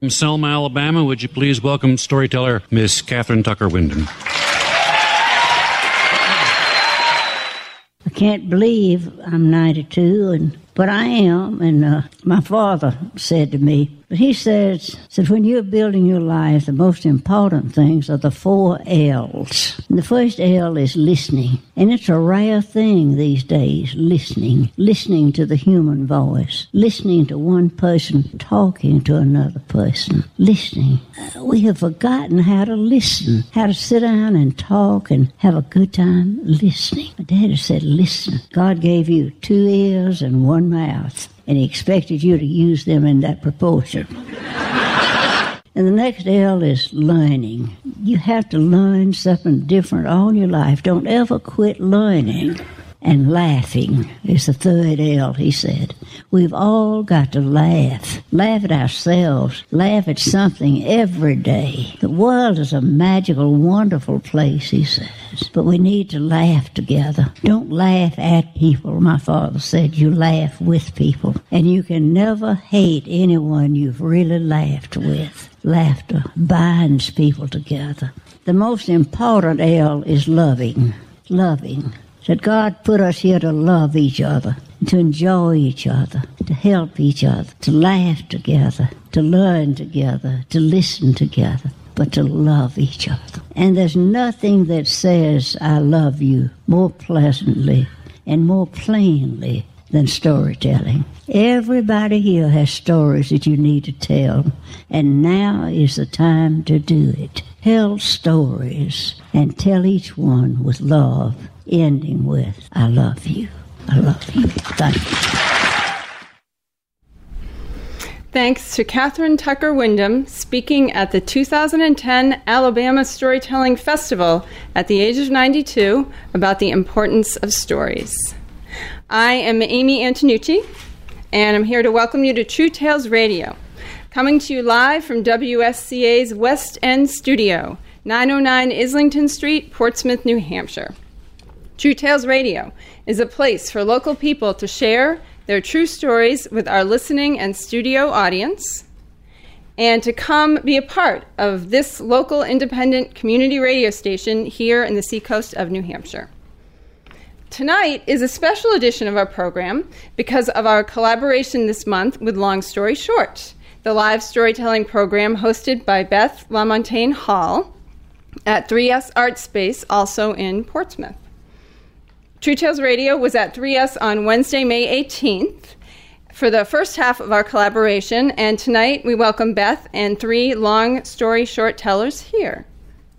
From Selma, Alabama, would you please welcome storyteller Miss Catherine Tucker Wyndham? I can't believe I'm 92, and but I am. And uh, my father said to me, but he says, said when you're building your life, the most important things are the four L's. And the first L is listening, and it's a rare thing these days. Listening, listening to the human voice, listening to one person talking to another person, listening. We have forgotten how to listen, how to sit down and talk and have a good time listening. My daddy said, listen. God gave you two ears and one mouth and he expected you to use them in that proportion. and the next L is learning. You have to learn something different all your life. Don't ever quit learning. And laughing is the third L, he said. We've all got to laugh. Laugh at ourselves. Laugh at something every day. The world is a magical, wonderful place, he says. But we need to laugh together. Don't laugh at people. My father said you laugh with people. And you can never hate anyone you've really laughed with. Laughter binds people together. The most important L is loving. Loving that God put us here to love each other, to enjoy each other, to help each other, to laugh together, to learn together, to listen together, but to love each other. And there's nothing that says, I love you more pleasantly and more plainly than storytelling. Everybody here has stories that you need to tell, and now is the time to do it. Tell stories and tell each one with love ending with, I love you. I love you. Thank you. Thanks to Catherine Tucker Wyndham speaking at the 2010 Alabama Storytelling Festival at the age of 92 about the importance of stories. I am Amy Antonucci, and I'm here to welcome you to True Tales Radio, coming to you live from WSCA's West End studio, 909 Islington Street, Portsmouth, New Hampshire. True Tales Radio is a place for local people to share their true stories with our listening and studio audience and to come be a part of this local independent community radio station here in the seacoast of New Hampshire. Tonight is a special edition of our program because of our collaboration this month with Long Story Short, the live storytelling program hosted by Beth LaMontagne Hall at 3S Art Space, also in Portsmouth. True Tales Radio was at 3S on Wednesday, May 18th for the first half of our collaboration, and tonight we welcome Beth and three long story short tellers here.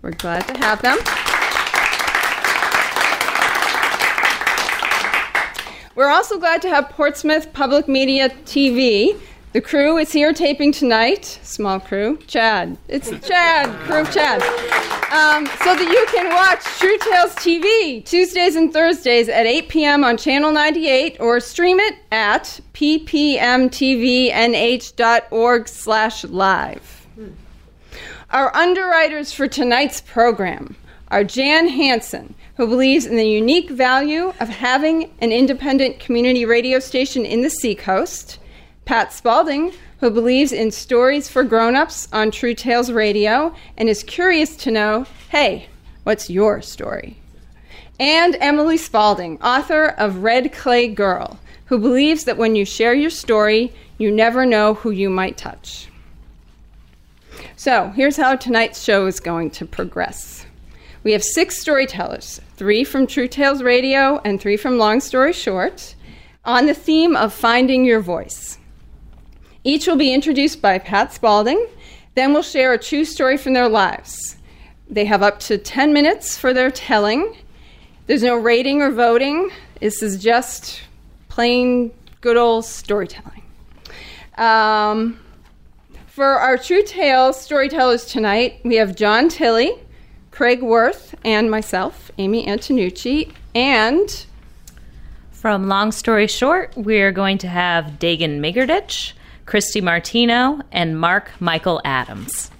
We're glad to have them. We're also glad to have Portsmouth Public Media TV the crew is here taping tonight. Small crew. Chad. It's Chad. Crew Chad. Um, so that you can watch True Tales TV Tuesdays and Thursdays at 8 p.m. on Channel 98 or stream it at ppmtvnh.org slash live. Our underwriters for tonight's program are Jan Hansen, who believes in the unique value of having an independent community radio station in the Seacoast, Pat Spalding, who believes in stories for grown-ups on True Tales Radio and is curious to know, hey, what's your story? And Emily Spalding, author of Red Clay Girl, who believes that when you share your story, you never know who you might touch. So, here's how tonight's show is going to progress. We have six storytellers, three from True Tales Radio and three from Long Story Short, on the theme of finding your voice. Each will be introduced by Pat Spalding, then we'll share a true story from their lives. They have up to 10 minutes for their telling. There's no rating or voting. This is just plain good old storytelling. Um, for our True Tales storytellers tonight, we have John Tilley, Craig Worth, and myself, Amy Antonucci, and from Long Story Short, we're going to have Dagan Migerditch, Christy Martino, and Mark Michael Adams.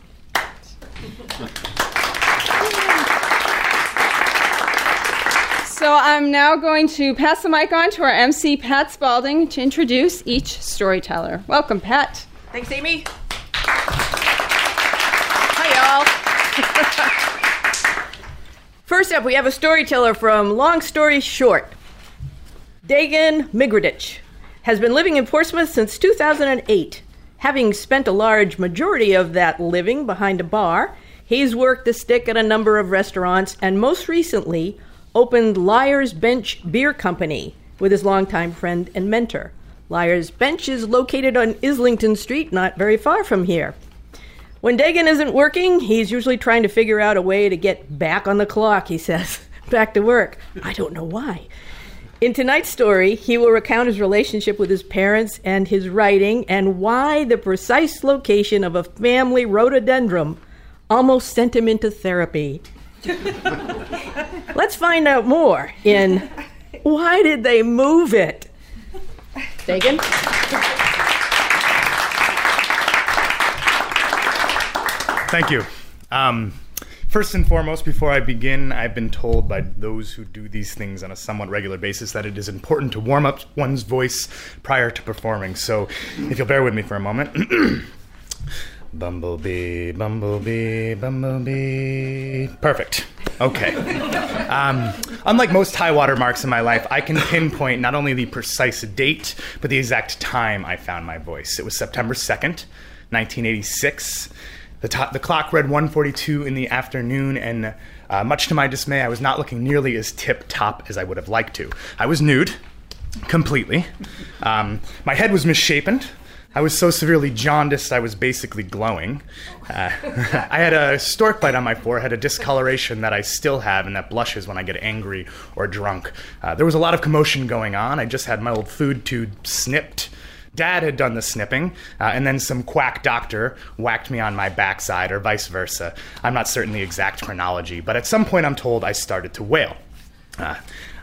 So I'm now going to pass the mic on to our MC, Pat Spalding, to introduce each storyteller. Welcome, Pat. Thanks, Amy. Hi, y'all. First up, we have a storyteller from Long Story Short, Dagan Migerditch has been living in Portsmouth since 2008. Having spent a large majority of that living behind a bar, he's worked the stick at a number of restaurants and most recently opened Liar's Bench Beer Company with his longtime friend and mentor. Liar's Bench is located on Islington Street, not very far from here. When Dagan isn't working, he's usually trying to figure out a way to get back on the clock, he says. back to work. I don't know why. In tonight's story, he will recount his relationship with his parents and his writing and why the precise location of a family rhododendron almost sent him into therapy. Let's find out more in Why Did They Move It? Dagan? Thank you. Um, first and foremost, before I begin, I've been told by those who do these things on a somewhat regular basis that it is important to warm up one's voice prior to performing. So, if you'll bear with me for a moment. bumblebee, bumblebee, bumblebee. Perfect. Okay. Um, unlike most high water marks in my life, I can pinpoint not only the precise date, but the exact time I found my voice. It was September 2nd, 1986. The, to- the clock read 1:42 in the afternoon, and uh, much to my dismay, I was not looking nearly as tip top as I would have liked to. I was nude, completely. Um, my head was misshapen. I was so severely jaundiced, I was basically glowing. Uh, I had a stork bite on my forehead, a discoloration that I still have and that blushes when I get angry or drunk. Uh, there was a lot of commotion going on. I just had my old food tube snipped. Dad had done the snipping, uh, and then some quack doctor whacked me on my backside, or vice versa. I'm not certain the exact chronology, but at some point I'm told I started to wail. Uh,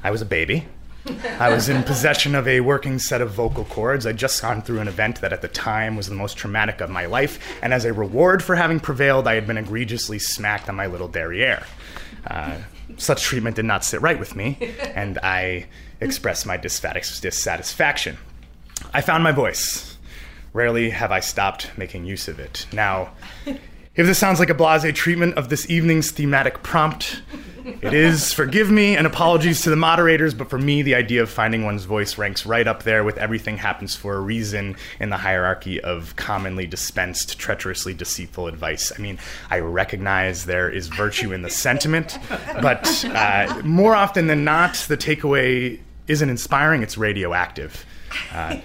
I was a baby. I was in possession of a working set of vocal cords. I'd just gone through an event that at the time was the most traumatic of my life, and as a reward for having prevailed, I had been egregiously smacked on my little derriere. Uh, such treatment did not sit right with me, and I expressed my dissatis- dissatisfaction. I found my voice. Rarely have I stopped making use of it. Now, if this sounds like a blase treatment of this evening's thematic prompt, it is. Forgive me and apologies to the moderators, but for me, the idea of finding one's voice ranks right up there with everything happens for a reason in the hierarchy of commonly dispensed, treacherously deceitful advice. I mean, I recognize there is virtue in the sentiment, but uh, more often than not, the takeaway isn't inspiring, it's radioactive. Uh,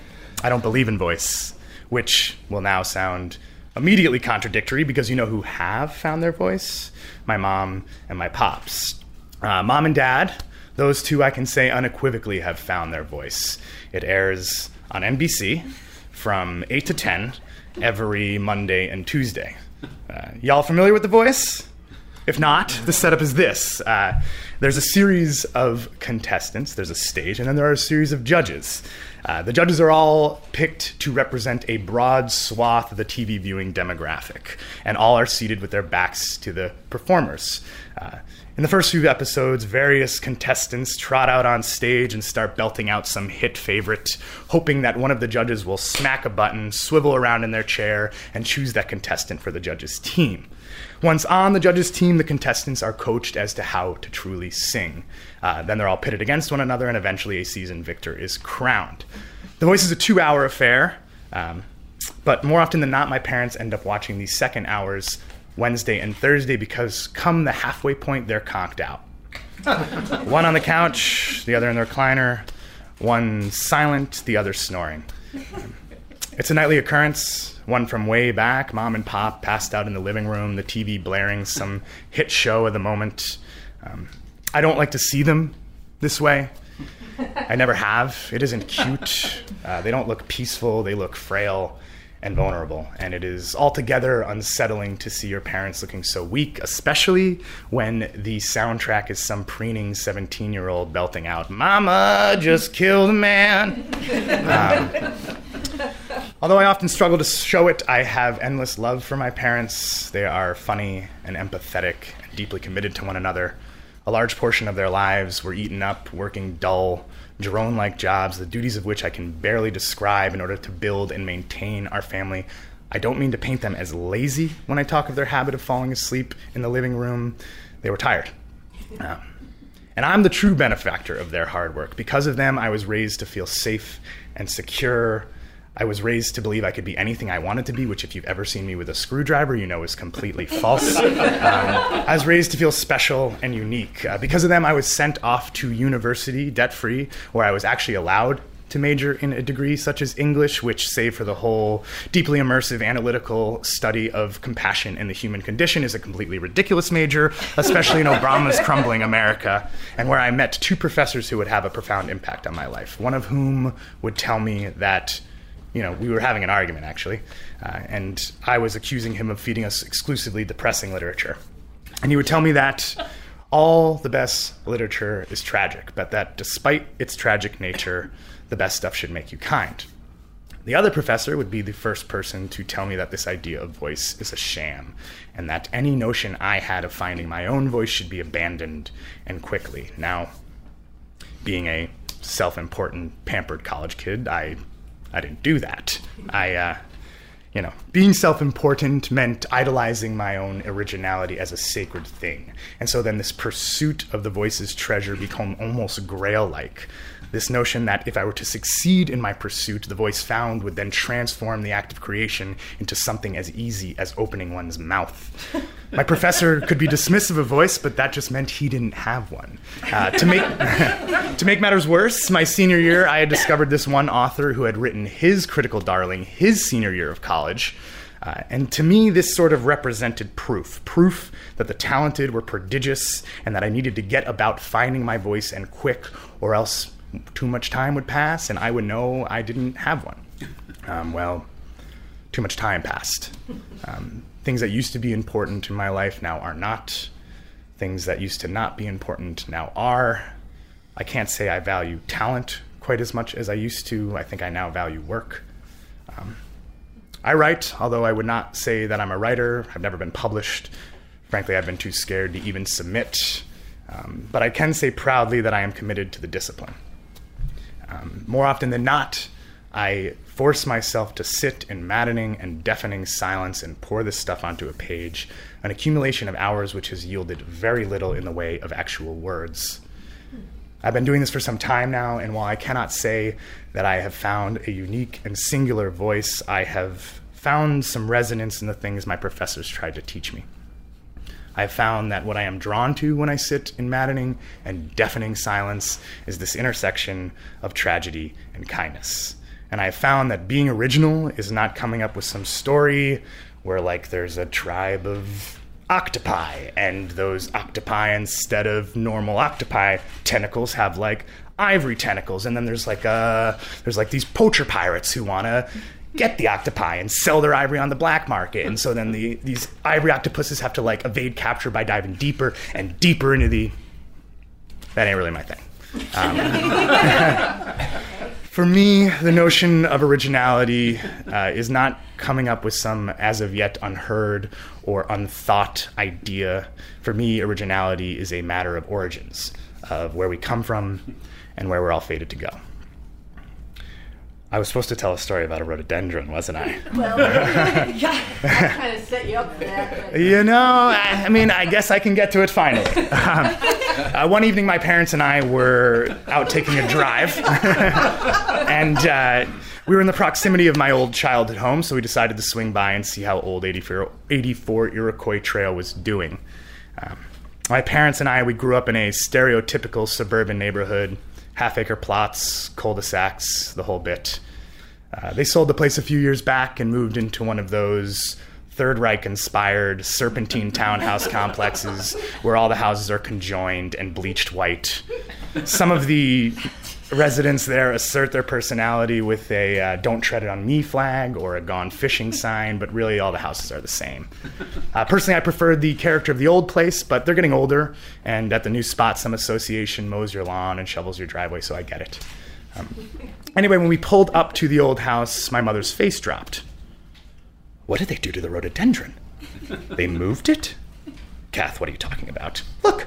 I don't believe in voice, which will now sound immediately contradictory because you know who have found their voice? My mom and my pops. Uh, mom and dad, those two I can say unequivocally have found their voice. It airs on NBC from 8 to 10 every Monday and Tuesday. Uh, y'all familiar with The Voice? If not, the setup is this uh, there's a series of contestants, there's a stage, and then there are a series of judges. Uh, the judges are all picked to represent a broad swath of the TV viewing demographic, and all are seated with their backs to the performers. Uh, in the first few episodes, various contestants trot out on stage and start belting out some hit favorite, hoping that one of the judges will smack a button, swivel around in their chair, and choose that contestant for the judge's team. Once on the judges' team, the contestants are coached as to how to truly sing. Uh, then they're all pitted against one another, and eventually a season victor is crowned. The Voice is a two hour affair, um, but more often than not, my parents end up watching the second hours Wednesday and Thursday because come the halfway point, they're conked out. one on the couch, the other in the recliner, one silent, the other snoring. It's a nightly occurrence, one from way back. Mom and pop passed out in the living room, the TV blaring some hit show of the moment. Um, I don't like to see them this way. I never have. It isn't cute. Uh, they don't look peaceful, they look frail and vulnerable. And it is altogether unsettling to see your parents looking so weak, especially when the soundtrack is some preening 17 year old belting out, Mama just killed a man. Um, although I often struggle to show it, I have endless love for my parents. They are funny and empathetic and deeply committed to one another. A large portion of their lives were eaten up working dull, drone like jobs, the duties of which I can barely describe in order to build and maintain our family. I don't mean to paint them as lazy when I talk of their habit of falling asleep in the living room. They were tired. Um, and I'm the true benefactor of their hard work. Because of them, I was raised to feel safe and secure. I was raised to believe I could be anything I wanted to be, which, if you've ever seen me with a screwdriver, you know is completely false. Um, I was raised to feel special and unique. Uh, because of them, I was sent off to university debt free, where I was actually allowed to major in a degree such as English, which, save for the whole deeply immersive analytical study of compassion in the human condition, is a completely ridiculous major, especially in Obama's crumbling America, and where I met two professors who would have a profound impact on my life. One of whom would tell me that. You know, we were having an argument actually, uh, and I was accusing him of feeding us exclusively depressing literature. And he would tell me that all the best literature is tragic, but that despite its tragic nature, the best stuff should make you kind. The other professor would be the first person to tell me that this idea of voice is a sham, and that any notion I had of finding my own voice should be abandoned and quickly. Now, being a self important, pampered college kid, I, I didn't do that. I, uh, you know, being self important meant idolizing my own originality as a sacred thing. And so then this pursuit of the voice's treasure became almost grail like. This notion that if I were to succeed in my pursuit, the voice found would then transform the act of creation into something as easy as opening one's mouth. My professor could be dismissive of voice, but that just meant he didn't have one. Uh, to, make, to make matters worse, my senior year, I had discovered this one author who had written his critical darling his senior year of college. Uh, and to me, this sort of represented proof proof that the talented were prodigious and that I needed to get about finding my voice and quick, or else too much time would pass and I would know I didn't have one. Um, well, too much time passed. Um, things that used to be important in my life now are not. Things that used to not be important now are. I can't say I value talent quite as much as I used to. I think I now value work. Um, I write, although I would not say that I'm a writer. I've never been published. Frankly, I've been too scared to even submit. Um, but I can say proudly that I am committed to the discipline. Um, more often than not, I force myself to sit in maddening and deafening silence and pour this stuff onto a page, an accumulation of hours which has yielded very little in the way of actual words. I've been doing this for some time now, and while I cannot say that I have found a unique and singular voice, I have found some resonance in the things my professors tried to teach me. I've found that what I am drawn to when I sit in maddening and deafening silence is this intersection of tragedy and kindness. And I've found that being original is not coming up with some story where, like, there's a tribe of octopi, and those octopi, instead of normal octopi tentacles, have like ivory tentacles, and then there's like uh there's like these poacher pirates who want to get the octopi and sell their ivory on the black market. And so then the, these ivory octopuses have to like evade capture by diving deeper and deeper into the. That ain't really my thing. Um, for me, the notion of originality uh, is not coming up with some as of yet unheard or unthought idea. For me, originality is a matter of origins, of where we come from and where we're all fated to go. I was supposed to tell a story about a rhododendron, wasn't I? Well, yeah, I kind of set you up for that. but- You know, I, I mean, I guess I can get to it finally. Um, uh, one evening, my parents and I were out taking a drive, and uh, we were in the proximity of my old childhood home, so we decided to swing by and see how old 84, 84 Iroquois Trail was doing. Um, my parents and I, we grew up in a stereotypical suburban neighborhood, half acre plots, cul de sacs, the whole bit. Uh, they sold the place a few years back and moved into one of those Third Reich inspired serpentine townhouse complexes where all the houses are conjoined and bleached white. Some of the residents there assert their personality with a uh, don't tread it on me flag or a gone fishing sign, but really all the houses are the same. Uh, personally, I prefer the character of the old place, but they're getting older, and at the new spot, some association mows your lawn and shovels your driveway, so I get it. Um, anyway, when we pulled up to the old house, my mother's face dropped. What did they do to the rhododendron? They moved it? Kath, what are you talking about? Look,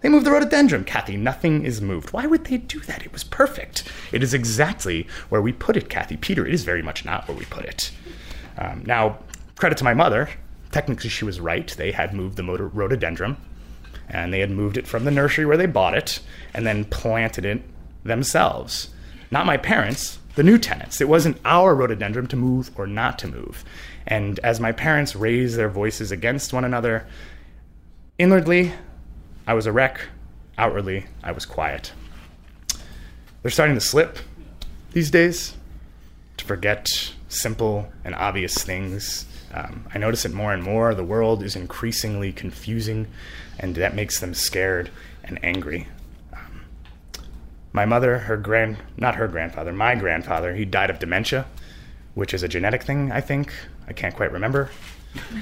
they moved the rhododendron. Kathy, nothing is moved. Why would they do that? It was perfect. It is exactly where we put it, Kathy. Peter, it is very much not where we put it. Um, now, credit to my mother. Technically, she was right. They had moved the motor- rhododendron. And they had moved it from the nursery where they bought it and then planted it themselves. Not my parents, the new tenants. It wasn't our rhododendron to move or not to move. And as my parents raised their voices against one another, inwardly, I was a wreck. Outwardly, I was quiet. They're starting to slip these days, to forget simple and obvious things. Um, I notice it more and more. The world is increasingly confusing, and that makes them scared and angry. Um, my mother, her grand, not her grandfather, my grandfather, he died of dementia, which is a genetic thing, I think. I can't quite remember.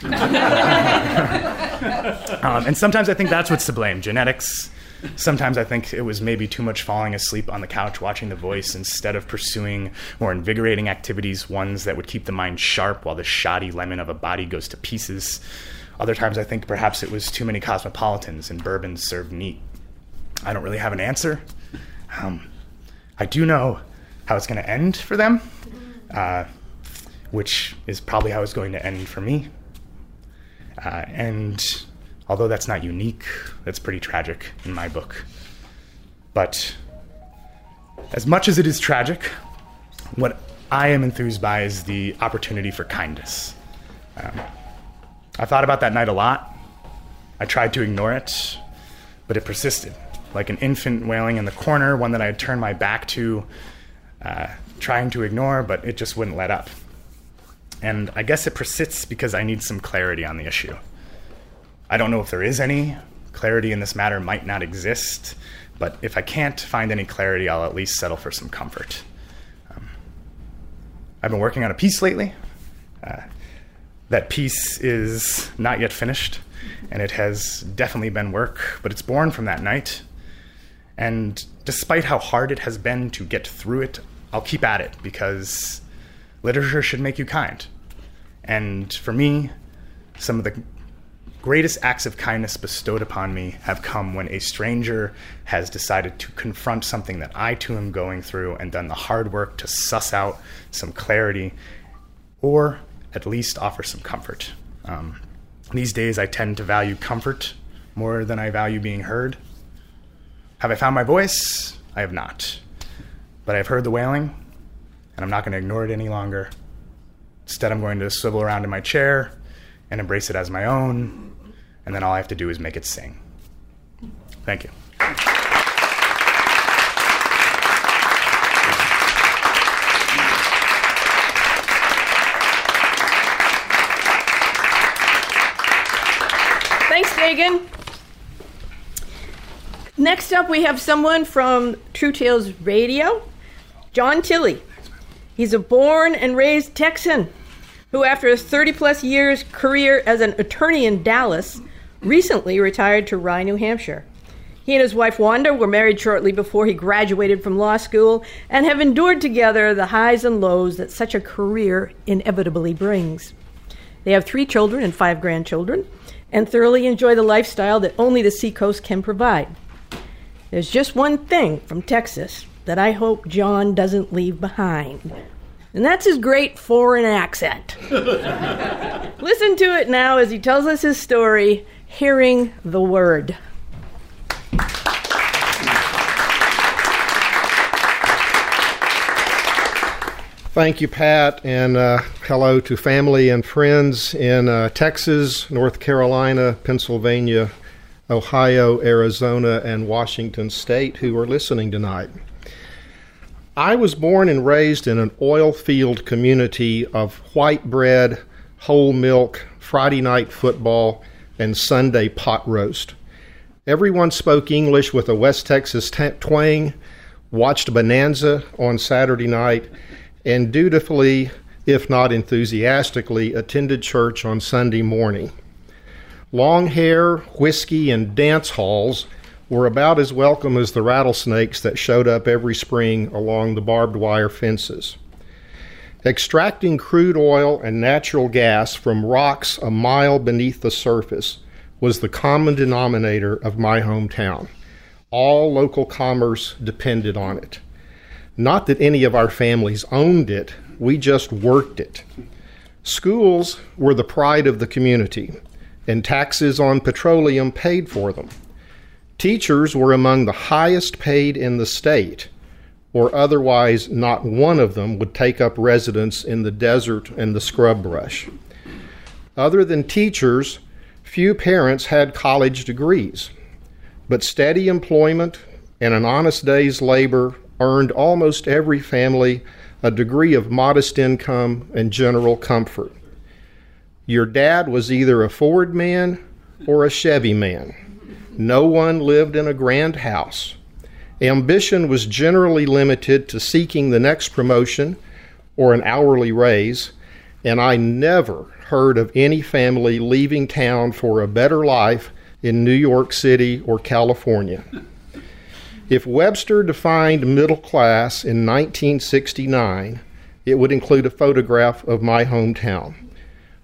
um, and sometimes I think that's what's to blame genetics. Sometimes I think it was maybe too much falling asleep on the couch watching The Voice instead of pursuing more invigorating activities, ones that would keep the mind sharp while the shoddy lemon of a body goes to pieces. Other times I think perhaps it was too many cosmopolitans and bourbons served neat. I don't really have an answer. Um, I do know how it's going to end for them, uh, which is probably how it's going to end for me. Uh, and although that's not unique, that's pretty tragic in my book. But as much as it is tragic, what I am enthused by is the opportunity for kindness. Um, I thought about that night a lot. I tried to ignore it, but it persisted. Like an infant wailing in the corner, one that I had turned my back to, uh, trying to ignore, but it just wouldn't let up. And I guess it persists because I need some clarity on the issue. I don't know if there is any. Clarity in this matter might not exist, but if I can't find any clarity, I'll at least settle for some comfort. Um, I've been working on a piece lately. Uh, that piece is not yet finished, and it has definitely been work, but it's born from that night. And despite how hard it has been to get through it, I'll keep at it because literature should make you kind. And for me, some of the greatest acts of kindness bestowed upon me have come when a stranger has decided to confront something that I too am going through and done the hard work to suss out some clarity or at least offer some comfort. Um, these days, I tend to value comfort more than I value being heard. Have I found my voice? I have not. But I've heard the wailing, and I'm not going to ignore it any longer. Instead, I'm going to swivel around in my chair and embrace it as my own and then all I have to do is make it sing. Thank you. Thanks, Dagan. Next up, we have someone from True Tales Radio, John Tilley. He's a born and raised Texan who, after a 30 plus years career as an attorney in Dallas, recently retired to Rye, New Hampshire. He and his wife Wanda were married shortly before he graduated from law school and have endured together the highs and lows that such a career inevitably brings. They have three children and five grandchildren and thoroughly enjoy the lifestyle that only the seacoast can provide. There's just one thing from Texas that I hope John doesn't leave behind. And that's his great foreign accent. Listen to it now as he tells us his story hearing the word. Thank you, Pat, and uh, hello to family and friends in uh, Texas, North Carolina, Pennsylvania, Ohio, Arizona, and Washington State who are listening tonight. I was born and raised in an oil field community of white bread, whole milk, Friday night football, and Sunday pot roast. Everyone spoke English with a West Texas twang, watched Bonanza on Saturday night, and dutifully, if not enthusiastically, attended church on Sunday morning. Long hair, whiskey, and dance halls were about as welcome as the rattlesnakes that showed up every spring along the barbed wire fences. Extracting crude oil and natural gas from rocks a mile beneath the surface was the common denominator of my hometown. All local commerce depended on it. Not that any of our families owned it, we just worked it. Schools were the pride of the community, and taxes on petroleum paid for them. Teachers were among the highest paid in the state, or otherwise not one of them would take up residence in the desert and the scrub brush. Other than teachers, few parents had college degrees, but steady employment and an honest day's labor earned almost every family a degree of modest income and general comfort. Your dad was either a Ford man or a Chevy man. No one lived in a grand house. Ambition was generally limited to seeking the next promotion or an hourly raise, and I never heard of any family leaving town for a better life in New York City or California. If Webster defined middle class in 1969, it would include a photograph of my hometown.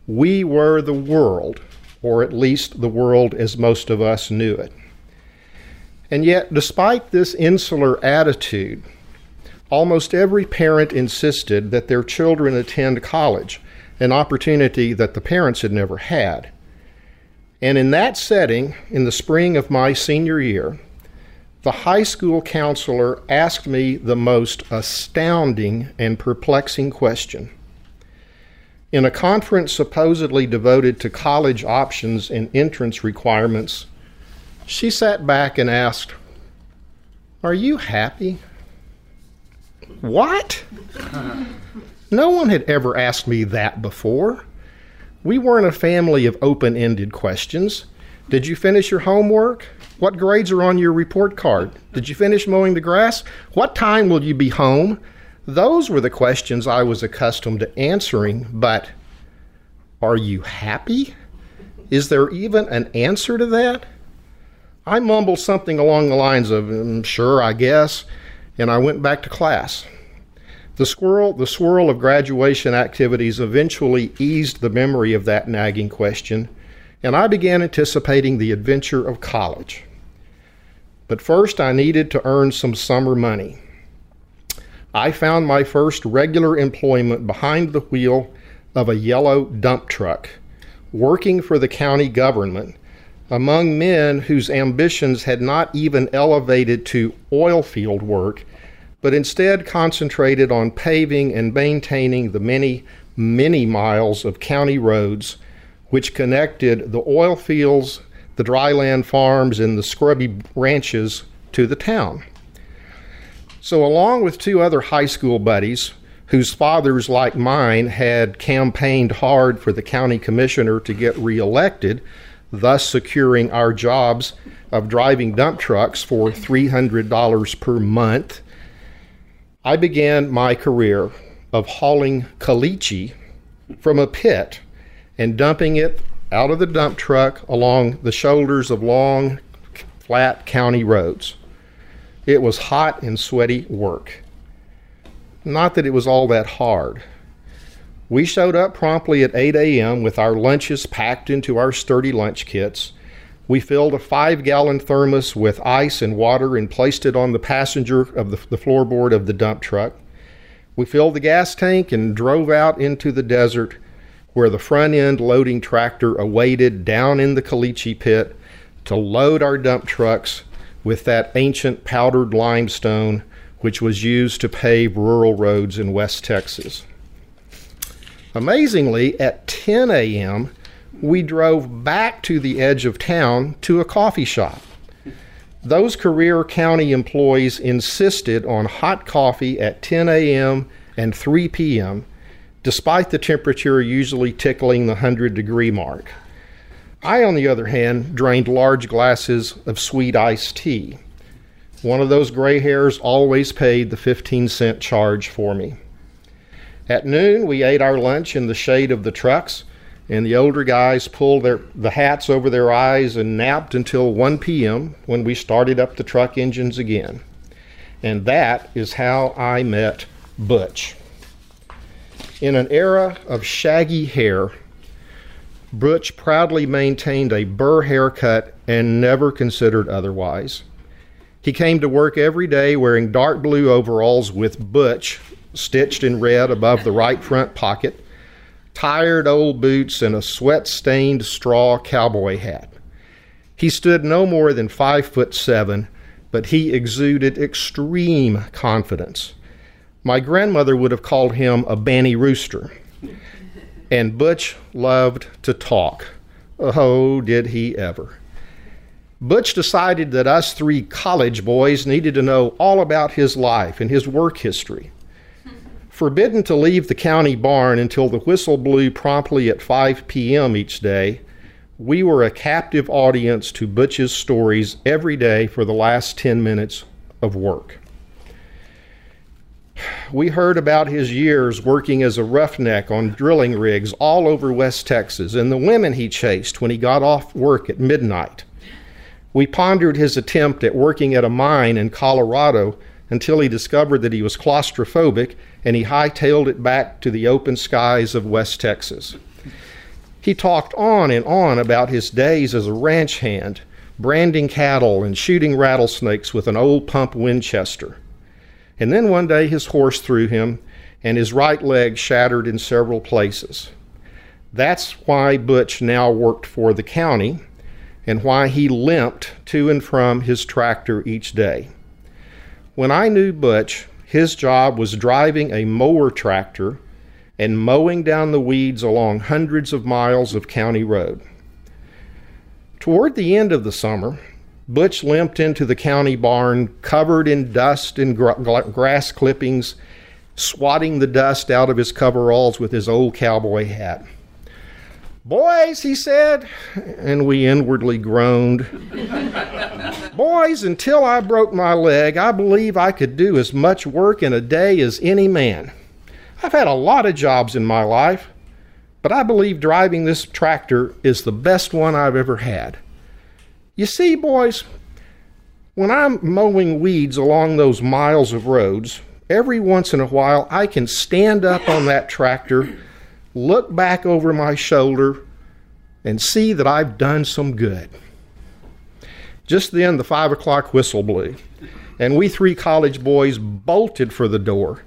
We were the world, or at least the world as most of us knew it. And yet, despite this insular attitude, almost every parent insisted that their children attend college, an opportunity that the parents had never had. And in that setting, in the spring of my senior year, the high school counselor asked me the most astounding and perplexing question. In a conference supposedly devoted to college options and entrance requirements, she sat back and asked, Are you happy? What? No one had ever asked me that before. We weren't a family of open ended questions. Did you finish your homework? What grades are on your report card? Did you finish mowing the grass? What time will you be home? Those were the questions I was accustomed to answering, but are you happy? Is there even an answer to that? I mumbled something along the lines of, mm, sure, I guess, and I went back to class. The swirl, the swirl of graduation activities eventually eased the memory of that nagging question, and I began anticipating the adventure of college. But first, I needed to earn some summer money. I found my first regular employment behind the wheel of a yellow dump truck, working for the county government among men whose ambitions had not even elevated to oil field work, but instead concentrated on paving and maintaining the many, many miles of county roads which connected the oil fields the dryland farms and the scrubby ranches to the town. So, along with two other high school buddies, whose fathers, like mine, had campaigned hard for the county commissioner to get reelected, thus securing our jobs of driving dump trucks for $300 per month, I began my career of hauling caliche from a pit and dumping it out of the dump truck along the shoulders of long, flat county roads. It was hot and sweaty work. Not that it was all that hard. We showed up promptly at 8 a.m. with our lunches packed into our sturdy lunch kits. We filled a five gallon thermos with ice and water and placed it on the passenger of the, the floorboard of the dump truck. We filled the gas tank and drove out into the desert where the front end loading tractor awaited down in the caliche pit to load our dump trucks with that ancient powdered limestone which was used to pave rural roads in West Texas. Amazingly, at 10 a.m., we drove back to the edge of town to a coffee shop. Those career county employees insisted on hot coffee at 10 a.m. and 3 p.m despite the temperature usually tickling the 100 degree mark. I, on the other hand, drained large glasses of sweet iced tea. One of those gray hairs always paid the 15 cent charge for me. At noon, we ate our lunch in the shade of the trucks, and the older guys pulled their, the hats over their eyes and napped until 1 p.m. when we started up the truck engines again. And that is how I met Butch. In an era of shaggy hair, Butch proudly maintained a burr haircut and never considered otherwise. He came to work every day wearing dark blue overalls with Butch stitched in red above the right front pocket, tired old boots, and a sweat stained straw cowboy hat. He stood no more than five foot seven, but he exuded extreme confidence. My grandmother would have called him a banny rooster. And Butch loved to talk. Oh, did he ever. Butch decided that us three college boys needed to know all about his life and his work history. Forbidden to leave the county barn until the whistle blew promptly at 5 p.m. each day, we were a captive audience to Butch's stories every day for the last 10 minutes of work. We heard about his years working as a roughneck on drilling rigs all over West Texas and the women he chased when he got off work at midnight. We pondered his attempt at working at a mine in Colorado until he discovered that he was claustrophobic and he hightailed it back to the open skies of West Texas. He talked on and on about his days as a ranch hand, branding cattle and shooting rattlesnakes with an old pump Winchester. And then one day his horse threw him, and his right leg shattered in several places. That's why Butch now worked for the county and why he limped to and from his tractor each day. When I knew Butch, his job was driving a mower tractor and mowing down the weeds along hundreds of miles of county road. Toward the end of the summer, Butch limped into the county barn covered in dust and gra- grass clippings, swatting the dust out of his coveralls with his old cowboy hat. Boys, he said, and we inwardly groaned. Boys, until I broke my leg, I believe I could do as much work in a day as any man. I've had a lot of jobs in my life, but I believe driving this tractor is the best one I've ever had. You see, boys, when I'm mowing weeds along those miles of roads, every once in a while I can stand up on that tractor look back over my shoulder, and see that I've done some good. Just then, the five o'clock whistle blew, and we three college boys bolted for the door.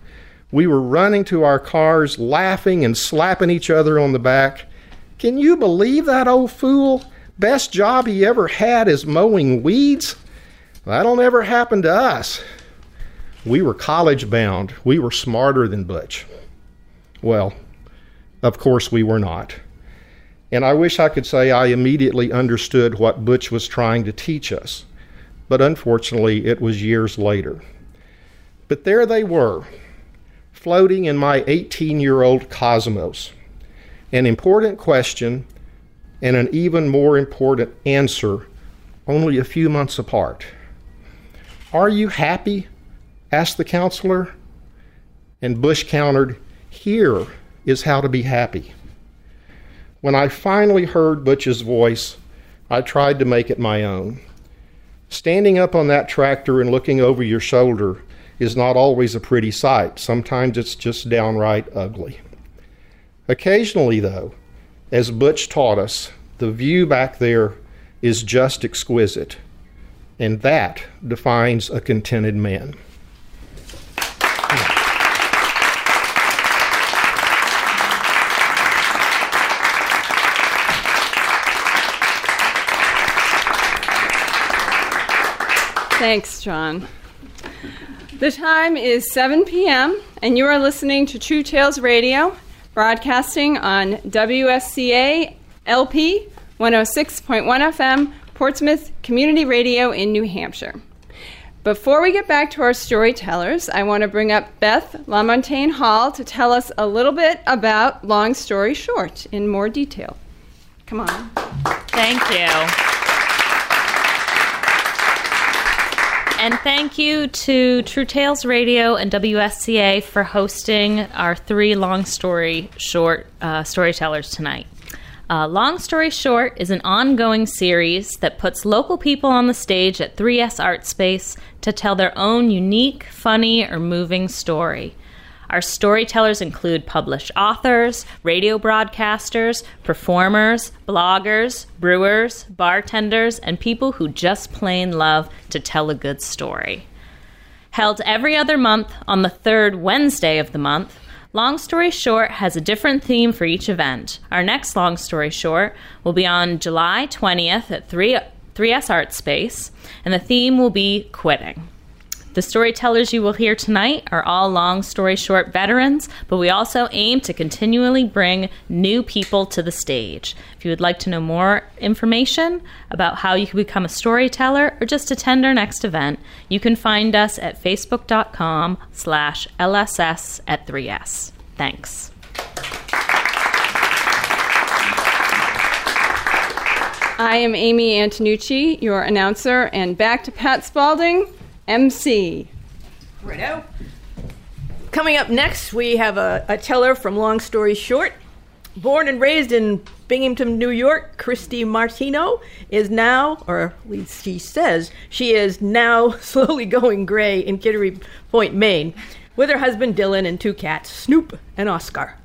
We were running to our cars, laughing and slapping each other on the back. Can you believe that old fool? Best job he ever had is mowing weeds? That'll never happen to us. We were college bound. We were smarter than Butch. Well, of course, we were not. And I wish I could say I immediately understood what Butch was trying to teach us, but unfortunately, it was years later. But there they were, floating in my 18 year old cosmos. An important question and an even more important answer only a few months apart. Are you happy? asked the counselor. And Butch countered, Here is how to be happy. When I finally heard Butch's voice, I tried to make it my own. Standing up on that tractor and looking over your shoulder is not always a pretty sight. Sometimes it's just downright ugly. Occasionally, though, as Butch taught us, the view back there is just exquisite. And that defines a contented man. Thanks, John. The time is 7 p.m., and you are listening to True Tales Radio, broadcasting on WSCA LP 106.1 FM, Portsmouth Community Radio in New Hampshire. Before we get back to our storytellers, I want to bring up Beth LaMontagne Hall to tell us a little bit about Long Story Short in more detail. Come on. Thank you. And thank you to True Tales Radio and WSCA for hosting our three long story short uh, storytellers tonight. Uh, long Story Short is an ongoing series that puts local people on the stage at 3S Art Space to tell their own unique, funny, or moving story. Our storytellers include published authors, radio broadcasters, performers, bloggers, brewers, bartenders, and people who just plain love to tell a good story. Held every other month on the third Wednesday of the month, Long Story Short has a different theme for each event. Our next Long Story Short will be on July 20th at 3 3S Art Space, and the theme will be quitting. The storytellers you will hear tonight are all long story short veterans, but we also aim to continually bring new people to the stage. If you would like to know more information about how you can become a storyteller or just attend our next event, you can find us at facebook.com slash LSS at 3S. Thanks. I am Amy Antonucci, your announcer, and back to Pat Spalding, MC. Righto. Coming up next, we have a, a teller from Long Story Short. Born and raised in Binghamton, New York, Christy Martino is now, or at least she says, she is now slowly going gray in Kittery Point, Maine, with her husband Dylan and two cats, Snoop and Oscar.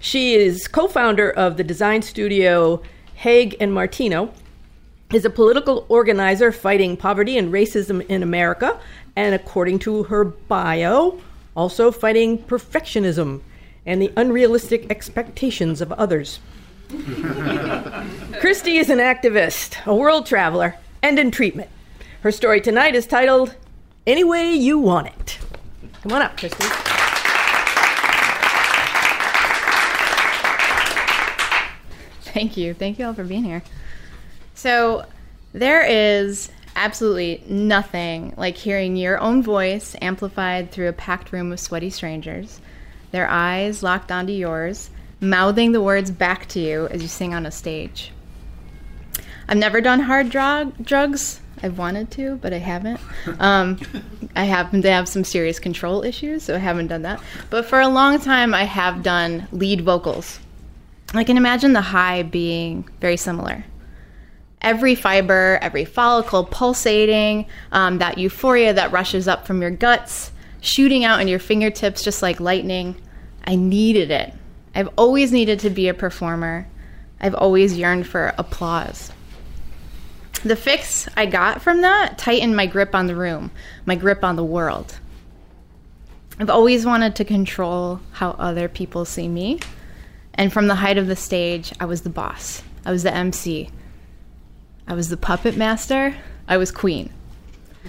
She is co founder of the design studio Haig and Martino, is a political organizer fighting poverty and racism in America, and according to her bio, also fighting perfectionism and the unrealistic expectations of others. Christy is an activist, a world traveler, and in treatment. Her story tonight is titled Any Way You Want It. Come on up, Christy. Thank you. Thank you all for being here. So, there is absolutely nothing like hearing your own voice amplified through a packed room of sweaty strangers, their eyes locked onto yours, mouthing the words back to you as you sing on a stage. I've never done hard drug, drugs. I've wanted to, but I haven't. Um, I happen to have some serious control issues, so I haven't done that. But for a long time, I have done lead vocals. I can imagine the high being very similar. Every fiber, every follicle pulsating, um, that euphoria that rushes up from your guts, shooting out in your fingertips just like lightning. I needed it. I've always needed to be a performer. I've always yearned for applause. The fix I got from that tightened my grip on the room, my grip on the world. I've always wanted to control how other people see me. And from the height of the stage, I was the boss. I was the MC. I was the puppet master. I was queen.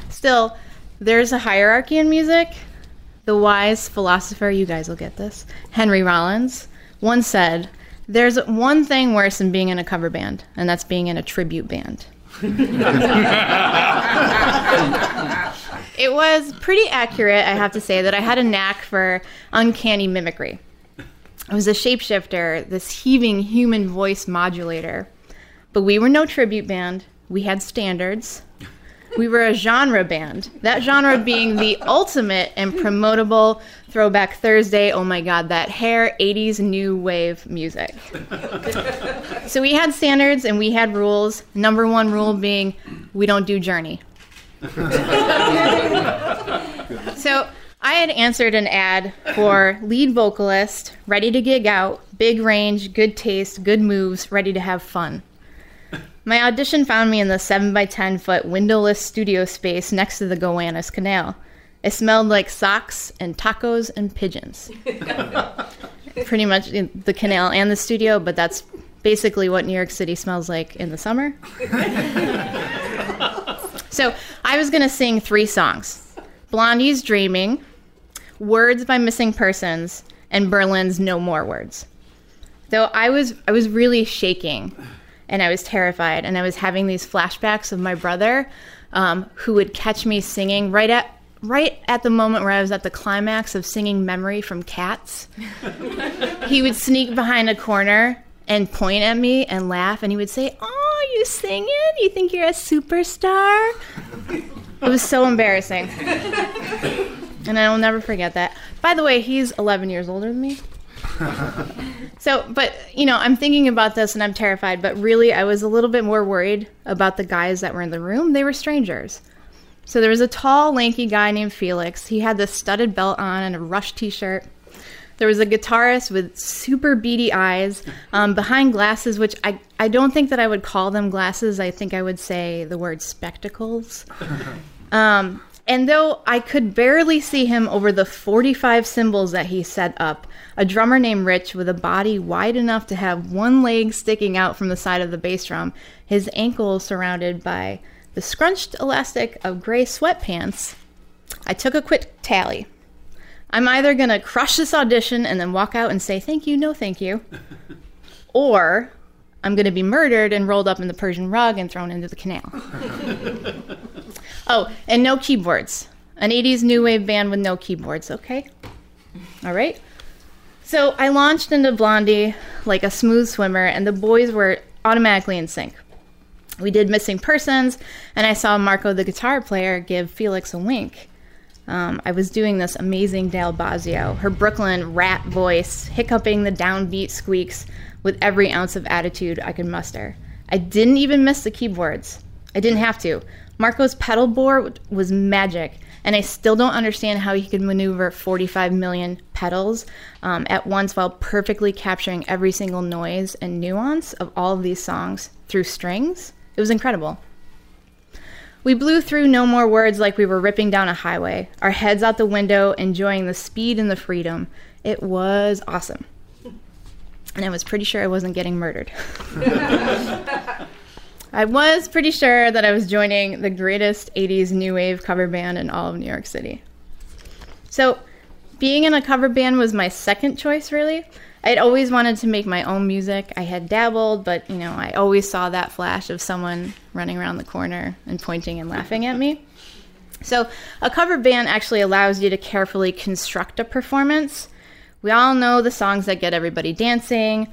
Still, there's a hierarchy in music. The wise philosopher, you guys will get this, Henry Rollins, once said, There's one thing worse than being in a cover band, and that's being in a tribute band. it was pretty accurate, I have to say, that I had a knack for uncanny mimicry. I was a shapeshifter, this heaving human voice modulator. But we were no tribute band. We had standards. We were a genre band. That genre being the ultimate and promotable throwback Thursday, oh my god, that hair 80s new wave music. so we had standards and we had rules. Number one rule being we don't do Journey. so I had answered an ad for lead vocalist, ready to gig out, big range, good taste, good moves, ready to have fun. My audition found me in the 7 by 10 foot windowless studio space next to the Gowanus Canal. It smelled like socks and tacos and pigeons. Pretty much the canal and the studio, but that's basically what New York City smells like in the summer. so I was going to sing three songs Blondie's Dreaming, Words by Missing Persons, and Berlin's No More Words. Though I was I was really shaking and I was terrified and I was having these flashbacks of my brother um, who would catch me singing right at right at the moment where I was at the climax of singing Memory from Cats. he would sneak behind a corner and point at me and laugh and he would say, "Oh, you singing? You think you're a superstar?" It was so embarrassing. and I will never forget that. By the way, he's 11 years older than me. So, but, you know, I'm thinking about this and I'm terrified, but really, I was a little bit more worried about the guys that were in the room. They were strangers. So there was a tall, lanky guy named Felix. He had this studded belt on and a Rush t shirt. There was a guitarist with super beady eyes um, behind glasses, which I, I don't think that I would call them glasses. I think I would say the word spectacles. Um, And though I could barely see him over the 45 cymbals that he set up, a drummer named Rich with a body wide enough to have one leg sticking out from the side of the bass drum, his ankle surrounded by the scrunched elastic of gray sweatpants, I took a quick tally. I'm either going to crush this audition and then walk out and say, thank you, no thank you, or I'm going to be murdered and rolled up in the Persian rug and thrown into the canal. oh, and no keyboards. An 80s new wave band with no keyboards, okay? All right. So I launched into Blondie like a smooth swimmer, and the boys were automatically in sync. We did Missing Persons, and I saw Marco, the guitar player, give Felix a wink. Um, I was doing this amazing Dale Bozzio, her Brooklyn rat voice, hiccuping the downbeat squeaks with every ounce of attitude I could muster. I didn't even miss the keyboards. I didn't have to. Marco's pedal board was magic, and I still don't understand how he could maneuver 45 million pedals um, at once while perfectly capturing every single noise and nuance of all of these songs through strings. It was incredible. We blew through no more words like we were ripping down a highway, our heads out the window, enjoying the speed and the freedom. It was awesome and I was pretty sure I wasn't getting murdered. I was pretty sure that I was joining the greatest 80s new wave cover band in all of New York City. So, being in a cover band was my second choice, really. I'd always wanted to make my own music. I had dabbled, but you know, I always saw that flash of someone running around the corner and pointing and laughing at me. So, a cover band actually allows you to carefully construct a performance we all know the songs that get everybody dancing.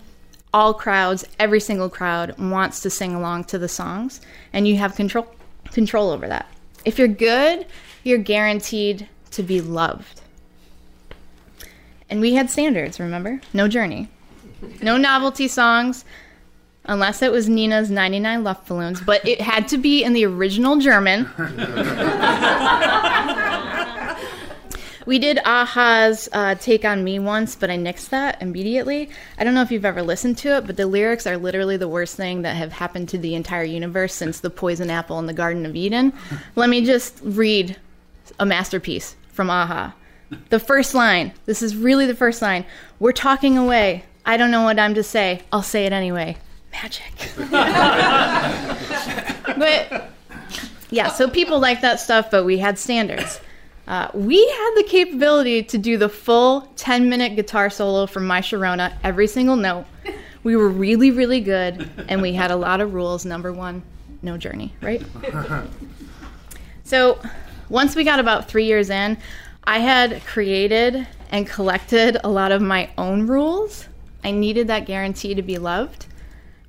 All crowds, every single crowd wants to sing along to the songs, and you have control control over that. If you're good, you're guaranteed to be loved. And we had standards, remember? No journey. No novelty songs, unless it was Nena's 99 Luftballons, but it had to be in the original German. We did a-ha's uh, Take on Me once, but I nixed that immediately. I don't know if you've ever listened to it, but the lyrics are literally the worst thing that have happened to the entire universe since the poison apple in the Garden of Eden. Let me just read a masterpiece from a-ha. The first line, this is really the first line. We're talking away. I don't know what I'm to say. I'll say it anyway. Magic. but yeah, so people like that stuff, but we had standards. Uh, we had the capability to do the full 10 minute guitar solo from My Sharona, every single note. We were really, really good, and we had a lot of rules. Number one, no journey, right? so once we got about three years in, I had created and collected a lot of my own rules. I needed that guarantee to be loved.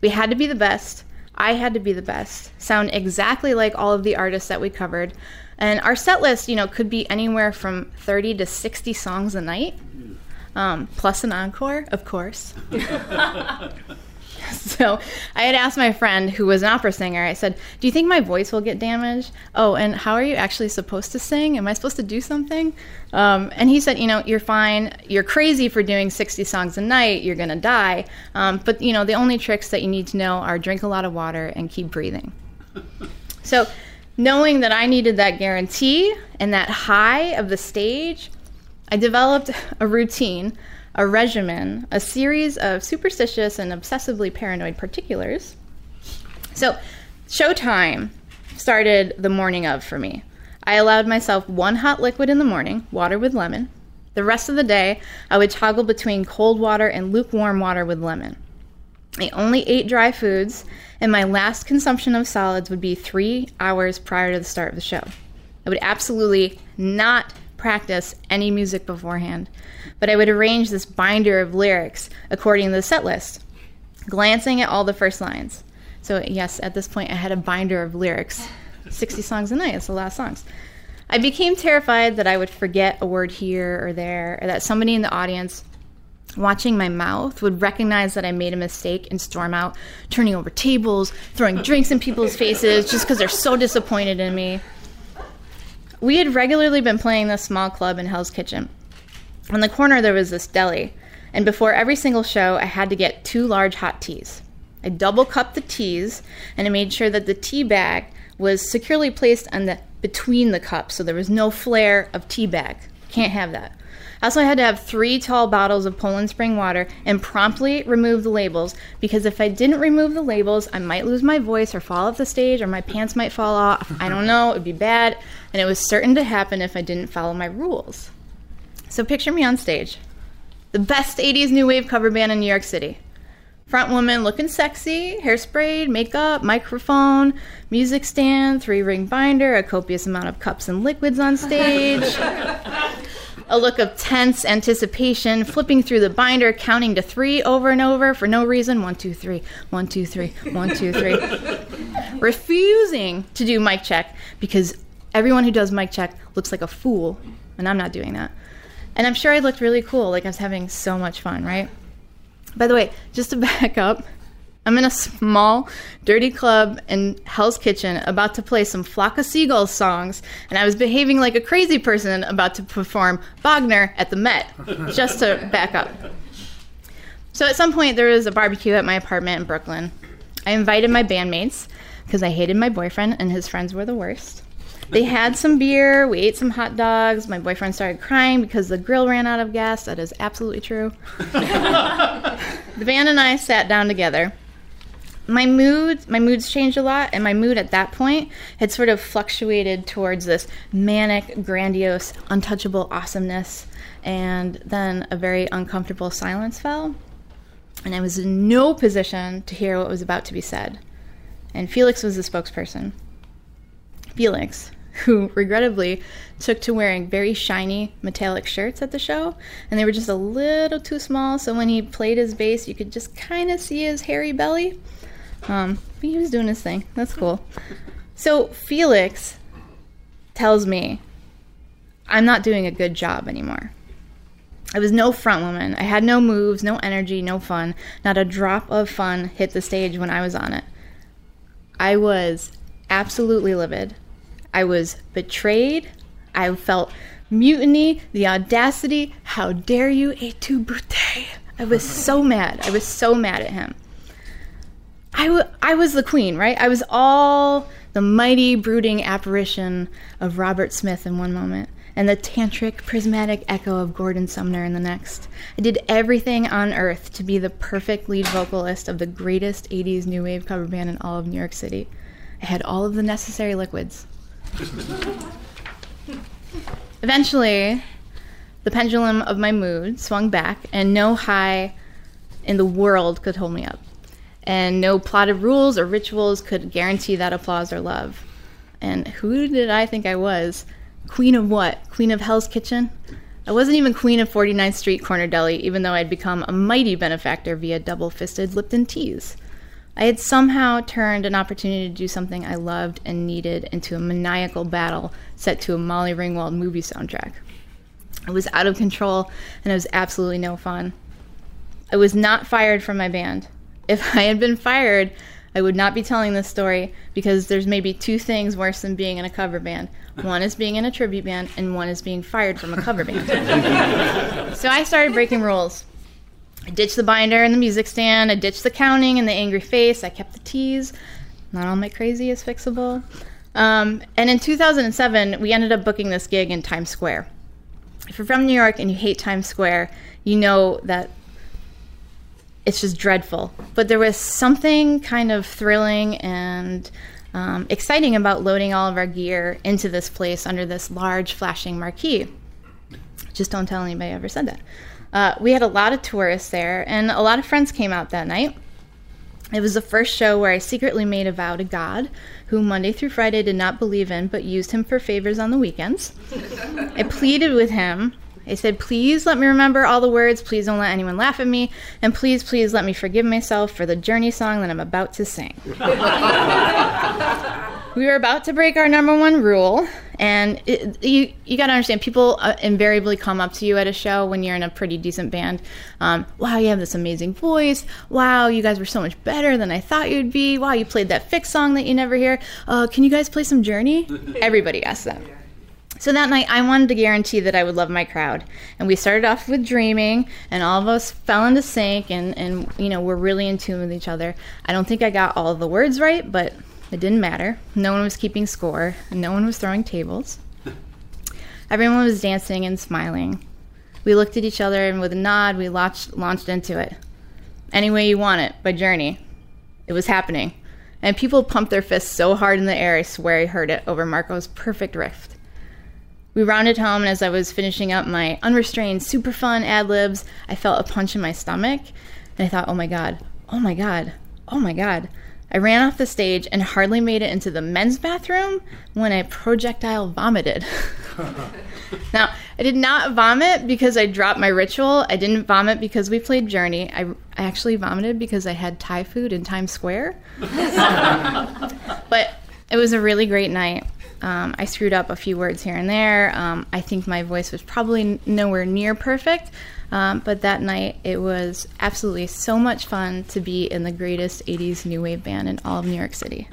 We had to be the best. I had to be the best, sound exactly like all of the artists that we covered, and our set list, you know, could be anywhere from 30 to 60 songs a night, um, plus an encore, of course. so I had asked my friend, who was an opera singer, I said, Do you think my voice will get damaged? Oh, and how are you actually supposed to sing? Am I supposed to do something? Um, and he said, You know, you're fine. You're crazy for doing 60 songs a night. You're going to die. Um, but, you know, the only tricks that you need to know are drink a lot of water and keep breathing. So knowing that I needed that guarantee and that high of the stage, I developed a routine, a regimen, a series of superstitious and obsessively paranoid particulars. So, showtime started the morning of for me. I allowed myself one hot liquid in the morning, water with lemon. The rest of the day, I would toggle between cold water and lukewarm water with lemon. I only ate dry foods, and my last consumption of solids would be three hours prior to the start of the show. I would absolutely not practice any music beforehand, but I would arrange this binder of lyrics according to the set list, glancing at all the first lines. So, yes, at this point, I had a binder of lyrics 60 songs a night, it's the last songs. I became terrified that I would forget a word here or there, or that somebody in the audience watching my mouth would recognize that I made a mistake and storm out, turning over tables, throwing drinks in people's faces just because they're so disappointed in me. We had regularly been playing this small club in Hell's Kitchen. On the corner, there was this deli, and before every single show, I had to get two large hot teas. I double cupped the teas, and I made sure that the tea bag was securely placed on the between the cups, so there was no flare of tea bag. Can't have that. I also had to have three tall bottles of Poland Spring water and promptly remove the labels because if I didn't remove the labels, I might lose my voice or fall off the stage or my pants might fall off. I don't know, it would be bad. And it was certain to happen if I didn't follow my rules. So picture me on stage. The best 80s new wave cover band in New York City. Front woman looking sexy, hairsprayed, makeup, microphone, music stand, three ring binder, a copious amount of cups and liquids on stage. a look of tense anticipation, flipping through the binder, counting to three over and over for no reason. One, two, three, one, two, three, one, two, three. Refusing to do mic check because everyone who does mic check looks like a fool, and I'm not doing that. And I'm sure I looked really cool, like I was having so much fun, right? By the way, just to back up, I'm in a small, dirty club in Hell's Kitchen about to play some Flock of Seagulls songs, and I was behaving like a crazy person about to perform Wagner at the Met, just to back up. So at some point, there was a barbecue at my apartment in Brooklyn. I invited my bandmates because I hated my boyfriend, and his friends were the worst. They had some beer, we ate some hot dogs. My boyfriend started crying because the grill ran out of gas. That is absolutely true. the band and I sat down together. My mood, my moods changed a lot, and my mood at that point had sort of fluctuated towards this manic, grandiose, untouchable awesomeness, and then a very uncomfortable silence fell, and I was in no position to hear what was about to be said. And Felix was the spokesperson. Felix, who regrettably took to wearing very shiny metallic shirts at the show, and they were just a little too small, so when he played his bass, you could just kind of see his hairy belly. Um, but he was doing his thing. That's cool. So Felix tells me I'm not doing a good job anymore. I was no front woman. I had no moves, no energy, no fun. Not a drop of fun hit the stage when I was on it. I was absolutely livid. I was betrayed. I felt mutiny, the audacity. How dare you, et tu brute? I was so mad. I was so mad at him. I, w- I was the queen, right? I was all the mighty, brooding apparition of Robert Smith in one moment, and the tantric, prismatic echo of Gordon Sumner in the next. I did everything on earth to be the perfect lead vocalist of the greatest 80s new wave cover band in all of New York City. I had all of the necessary liquids. Eventually, the pendulum of my mood swung back, and no high in the world could hold me up. And no plotted rules or rituals could guarantee that applause or love. And who did I think I was? Queen of what? Queen of Hell's Kitchen? I wasn't even queen of 49th Street Corner Deli, even though I'd become a mighty benefactor via double fisted Lipton teas. I had somehow turned an opportunity to do something I loved and needed into a maniacal battle set to a Molly Ringwald movie soundtrack. I was out of control and it was absolutely no fun. I was not fired from my band. If I had been fired, I would not be telling this story because there's maybe two things worse than being in a cover band. One is being in a tribute band, and one is being fired from a cover band. so I started breaking rules. I ditched the binder and the music stand. I ditched the counting and the angry face. I kept the teas. Not all my crazy is fixable. Um, and in 2007, we ended up booking this gig in Times Square. If you're from New York and you hate Times Square, you know that it's just dreadful. But there was something kind of thrilling and um, exciting about loading all of our gear into this place under this large flashing marquee. Just don't tell anybody I ever said that. Uh, we had a lot of tourists there, and a lot of friends came out that night. It was the first show where I secretly made a vow to God, who Monday through Friday did not believe in, but used him for favors on the weekends. I pleaded with him. I said, Please let me remember all the words. Please don't let anyone laugh at me. And please, please let me forgive myself for the journey song that I'm about to sing. we were about to break our number one rule, and it, you you got to understand, people uh, invariably come up to you at a show when you're in a pretty decent band. Um, wow, you have this amazing voice. Wow, you guys were so much better than I thought you'd be. Wow, you played that Fixx song that you never hear. Uh, can you guys play some Journey? Everybody asks that. So that night, I wanted to guarantee that I would love my crowd, and we started off with dreaming, and all of us fell into sync, and and you know we're really in tune with each other. I don't think I got all the words right, but It didn't matter. No one was keeping score, and no one was throwing tables. Everyone was dancing and smiling. We looked at each other, and with a nod, we launched, launched into it. Any Way You Want It by Journey. It was happening. And people pumped their fists so hard in the air, I swear I heard it over Marco's perfect riff. We rounded home, and as I was finishing up my unrestrained, super fun ad libs, I felt a punch in my stomach. And I thought, oh my God, oh my God, oh my God. I ran off the stage and hardly made it into the men's bathroom when I projectile vomited. now, I did not vomit because I dropped my ritual. I didn't vomit because we played Journey. I, I actually vomited because I had Thai food in Times Square. but it was a really great night. Um, I screwed up a few words here and there. Um, I think my voice was probably nowhere near perfect, um, but that night it was absolutely so much fun to be in the greatest 80s new wave band in all of New York City.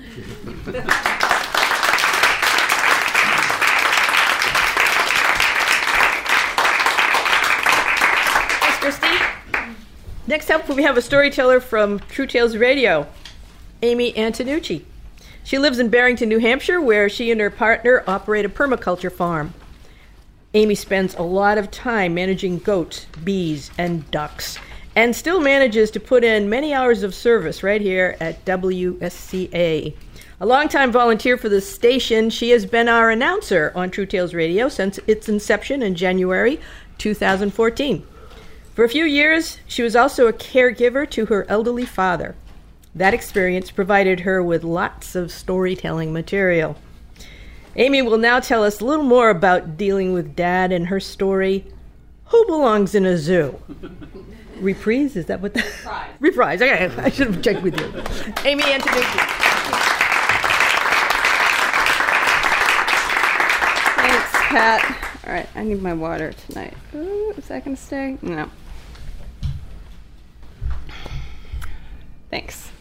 Thanks, Christy. Next up, we have a storyteller from True Tales Radio, Amy Antonucci. She lives in Barrington, New Hampshire, where she and her partner operate a permaculture farm. Amy spends a lot of time managing goats, bees, and ducks, and still manages to put in many hours of service right here at WSCA. A longtime volunteer for the station, she has been our announcer on True Tales Radio since its inception in January 2014. For a few years, she was also a caregiver to her elderly father. That experience provided her with lots of storytelling material. Amy will now tell us a little more about dealing with dad and her story Who Belongs in a Zoo? Reprise? Is that what the. Reprise. Reprise. Okay, I should have checked with you. Amy Antonucci. Thanks, Pat. All right, I need my water tonight. Ooh, is that going to stay? No. Thanks.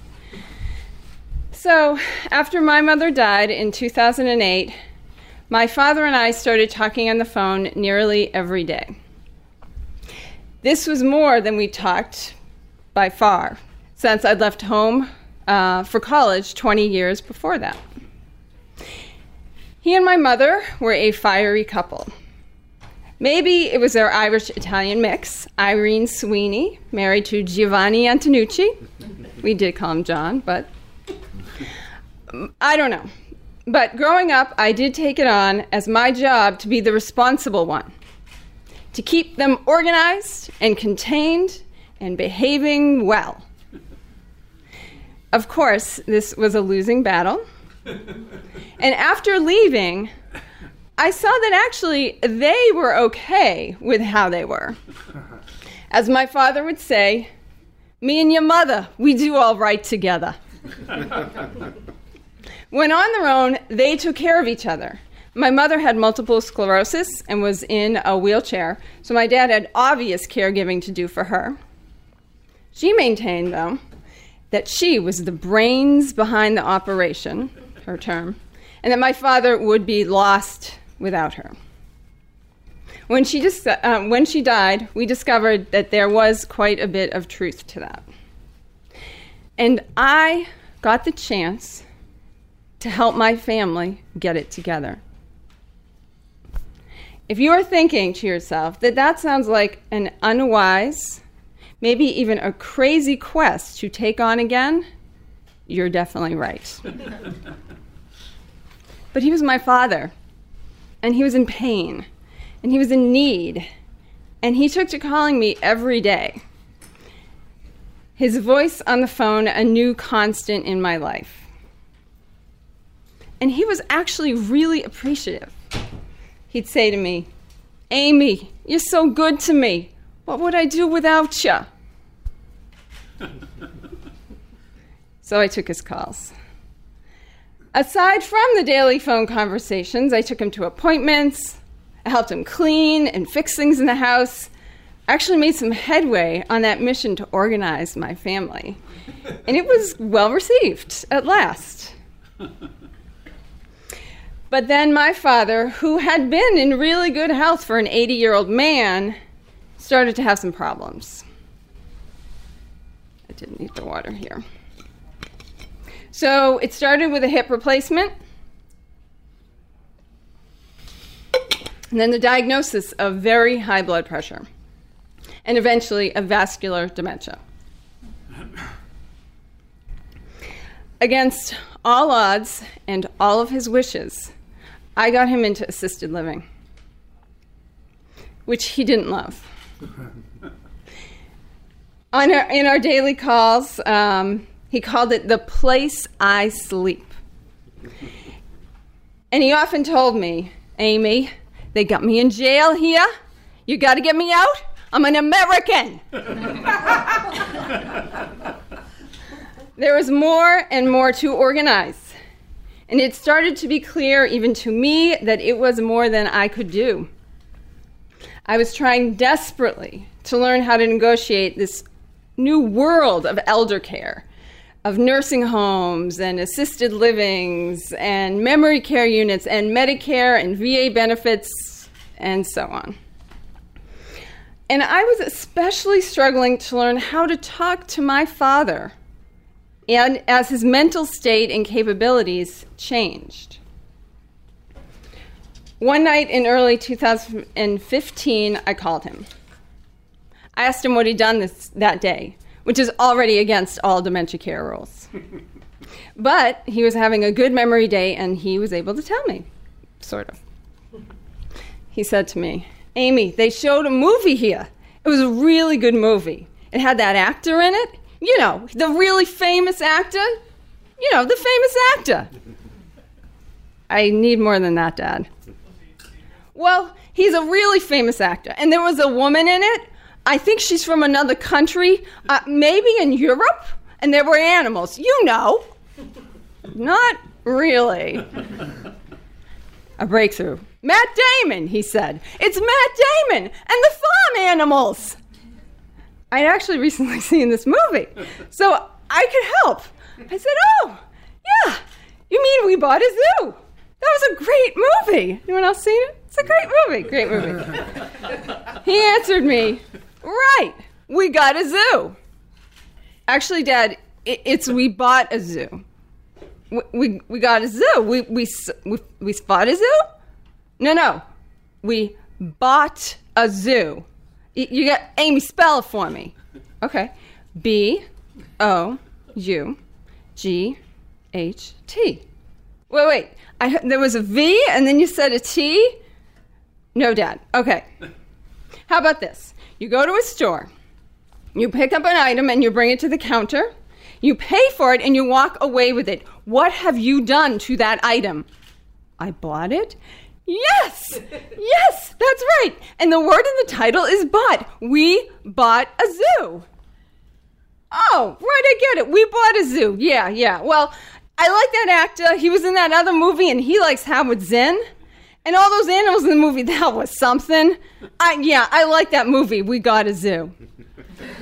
So, after my mother died in 2008, my father and I started talking on the phone nearly every day. This was more than we talked by far since I'd left home uh, for college 20 years before that. He and my mother were a fiery couple. Maybe it was their Irish Italian mix. Irene Sweeney, married to Giovanni Antonucci. We did call him John, but I don't know. But growing up, I did take it on as my job to be the responsible one, to keep them organized and contained and behaving well. Of course, this was a losing battle. and after leaving, I saw that actually they were okay with how they were. As my father would say, me and your mother, we do all right together. When on their own, they took care of each other. My mother had multiple sclerosis and was in a wheelchair, so my dad had obvious caregiving to do for her. She maintained, though, that she was the brains behind the operation, her term, and that my father would be lost without her. When she, dis- uh, when she died, we discovered that there was quite a bit of truth to that. And I got the chance to help my family get it together. If you are thinking to yourself that that sounds like an unwise, maybe even a crazy quest to take on again, you're definitely right. but he was my father, and he was in pain, and he was in need, and he took to calling me every day. His voice on the phone, a new constant in my life. And he was actually really appreciative. He'd say to me, Amy, you're so good to me. What would I do without you? so I took his calls. Aside from the daily phone conversations, I took him to appointments, I helped him clean and fix things in the house. I actually made some headway on that mission to organize my family. And it was well received at last. But then my father, who had been in really good health for an 80 year old man, started to have some problems. I didn't need the water here. So it started with a hip replacement, and then the diagnosis of very high blood pressure, and eventually a vascular dementia. Against all odds and all of his wishes, I got him into assisted living, which he didn't love. On our, in our daily calls, um, he called it the place I sleep. And he often told me, Amy, they got me in jail here. You got to get me out. I'm an American. there was more and more to organize. And it started to be clear, even to me, that it was more than I could do. I was trying desperately to learn how to negotiate this new world of elder care, of nursing homes and assisted livings and memory care units and Medicare and VA benefits and so on. And I was especially struggling to learn how to talk to my father and as his mental state and capabilities changed. One night in early 2015, I called him. I asked him what he'd done this, that day, which is already against all dementia care rules. but he was having a good memory day and he was able to tell me, sort of. He said to me, Amy, they showed a movie here. It was a really good movie. It had that actor in it you know, the really famous actor. You know, the famous actor. I need more than that, Dad. Well, he's a really famous actor, and there was a woman in it. I think she's from another country, uh, maybe in Europe, and there were animals. You know. Not really. A breakthrough. Matt Damon, he said. It's Matt Damon and the farm animals. I'd actually recently seen this movie, so I could help. I said, Oh, yeah, you mean we bought a zoo? That was a great movie. Anyone else seen it? It's a great movie. Great movie. he answered me, Right, we got a zoo. Actually, Dad, it's we bought a zoo. We, we, we got a zoo. We, we, we, we bought a zoo? No, no. We bought a zoo. You got Amy, spell it for me. Okay. B O U G H T. Wait, wait. I, there was a V and then you said a T? No, Dad. Okay. How about this? You go to a store, you pick up an item and you bring it to the counter, you pay for it and you walk away with it. What have you done to that item? I bought it. Yes! Yes, that's right. And the word in the title is bought. We bought a zoo. Oh, right, I get it. We bought a zoo. Yeah, yeah. Well, I like that actor. He was in that other movie and he likes Howard Zinn. And all those animals in the movie, that was something. I, yeah, I like that movie. We got a zoo.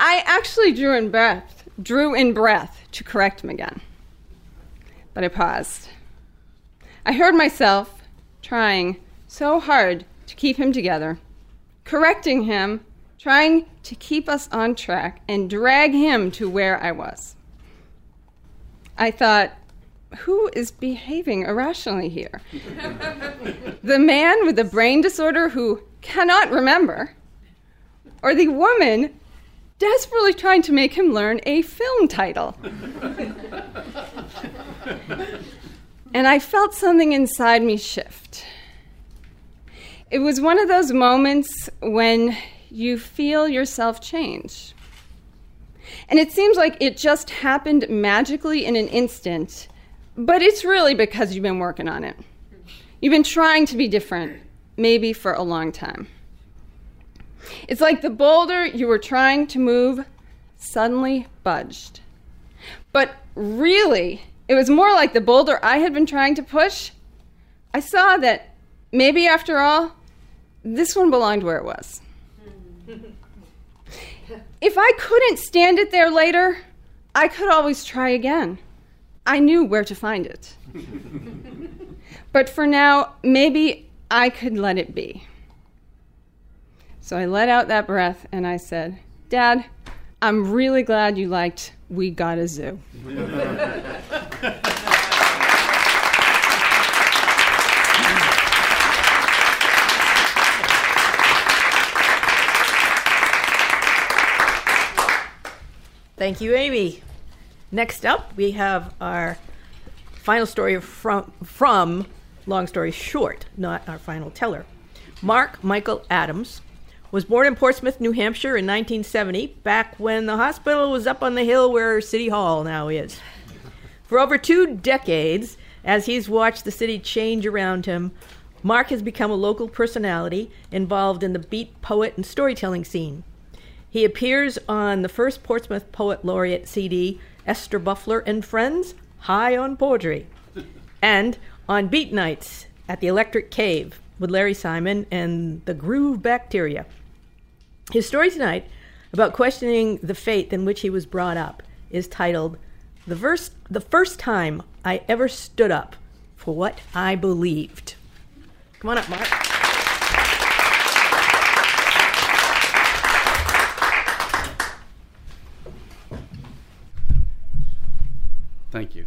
I actually drew in breath, drew in breath to correct him again but I paused. I heard myself trying so hard to keep him together, correcting him, trying to keep us on track and drag him to where I was. I thought, who is behaving irrationally here? the man with the brain disorder who cannot remember, or the woman desperately trying to make him learn a film title? and I felt something inside me shift. It was one of those moments when you feel yourself change. And it seems like it just happened magically in an instant, but it's really because you've been working on it. You've been trying to be different, maybe for a long time. It's like the boulder you were trying to move suddenly budged. But really, it was more like the boulder I had been trying to push. I saw that maybe after all, this one belonged where it was. if I couldn't stand it there later, I could always try again. I knew where to find it. but for now, maybe I could let it be. So I let out that breath and I said, Dad, I'm really glad you liked We Got a Zoo. Thank you, Amy. Next up, we have our final story from, from Long Story Short, not our final teller. Mark Michael Adams was born in Portsmouth, New Hampshire in 1970, back when the hospital was up on the hill where City Hall now is. For over two decades, as he's watched the city change around him, Mark has become a local personality involved in the beat poet and storytelling scene. He appears on the first Portsmouth Poet Laureate CD, Esther Buffler and Friends, High on Poetry, and on Beat Nights at the Electric Cave with Larry Simon and the Groove Bacteria. His story tonight about questioning the faith in which he was brought up is titled the, verse, the First Time I Ever Stood Up for What I Believed. Come on up, Mark. Thank you.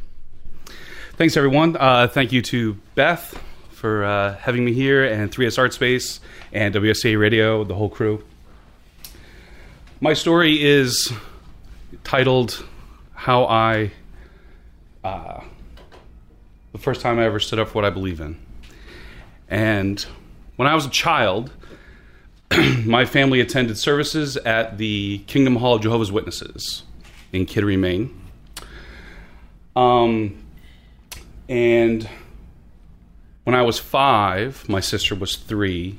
Thanks, everyone. Uh, thank you to Beth for uh, having me here, and 3S Art Space, and WSA Radio, the whole crew. My story is titled How I, uh, the first time I ever stood up for what I believe in. And when I was a child, my family attended services at the Kingdom Hall of Jehovah's Witnesses in Kittery, Maine. Um, and when I was five, my sister was three,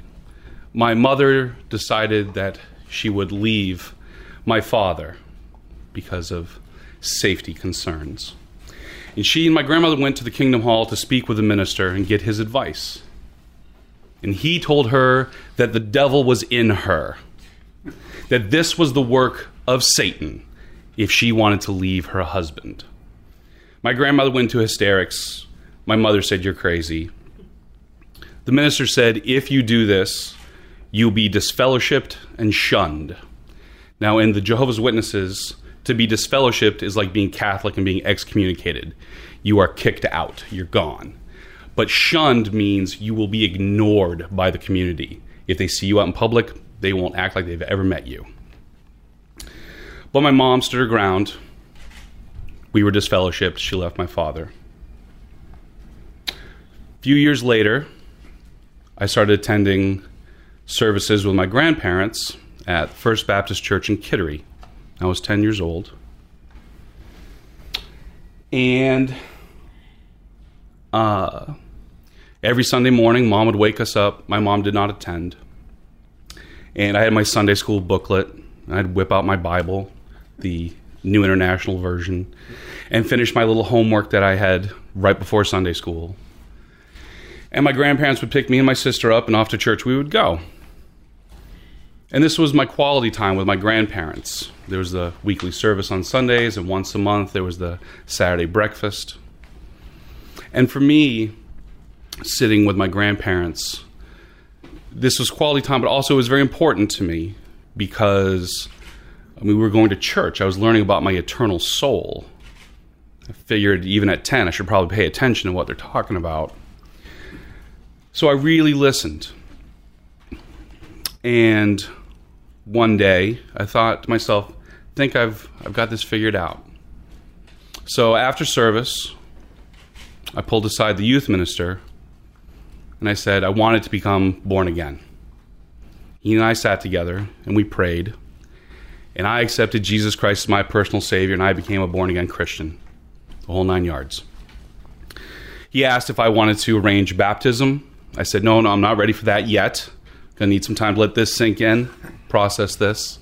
my mother decided that she would leave my father because of safety concerns. And she and my grandmother went to the Kingdom Hall to speak with the minister and get his advice. And he told her that the devil was in her, that this was the work of Satan if she wanted to leave her husband. My grandmother went into hysterics. My mother said, You're crazy. The minister said, If you do this, you'll be disfellowshipped and shunned. Now, in the Jehovah's Witnesses, to be disfellowshipped is like being Catholic and being excommunicated. You are kicked out, you're gone. But shunned means you will be ignored by the community. If they see you out in public, they won't act like they've ever met you. But my mom stood her ground we were disfellowshipped. She left my father. A few years later, I started attending services with my grandparents at First Baptist Church in Kittery. I was 10 years old. And uh, every Sunday morning, mom would wake us up. My mom did not attend. And I had my Sunday school booklet. I'd whip out my Bible, the New International Version, and finish my little homework that I had right before Sunday school. And my grandparents would pick me and my sister up, and off to church we would go. And this was my quality time with my grandparents. There was the weekly service on Sundays, and once a month there was the Saturday breakfast. And for me, sitting with my grandparents, this was quality time, but also it was very important to me because I mean, we were going to church. I was learning about my eternal soul. I figured even at 10, I should probably pay attention to what they're talking about. So I really listened. And one day, I thought to myself, think I've, I've got this figured out. So after service, I pulled aside the youth minister and I said, I wanted to become born again. He and I sat together and we prayed and I accepted Jesus Christ as my personal Savior, and I became a born again Christian, the whole nine yards. He asked if I wanted to arrange baptism. I said, No, no, I'm not ready for that yet. Gonna need some time to let this sink in, process this.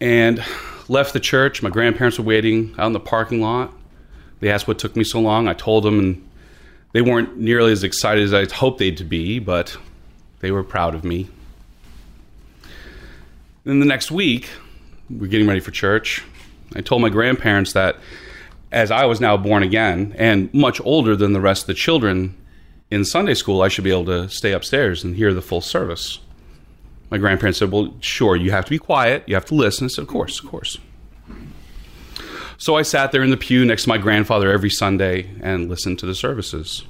And left the church. My grandparents were waiting out in the parking lot. They asked what took me so long. I told them, and they weren't nearly as excited as I hoped they'd be, but they were proud of me. Then the next week, we're getting ready for church. I told my grandparents that as I was now born again and much older than the rest of the children in Sunday school, I should be able to stay upstairs and hear the full service. My grandparents said, Well, sure, you have to be quiet. You have to listen. I said, Of course, of course. So I sat there in the pew next to my grandfather every Sunday and listened to the services.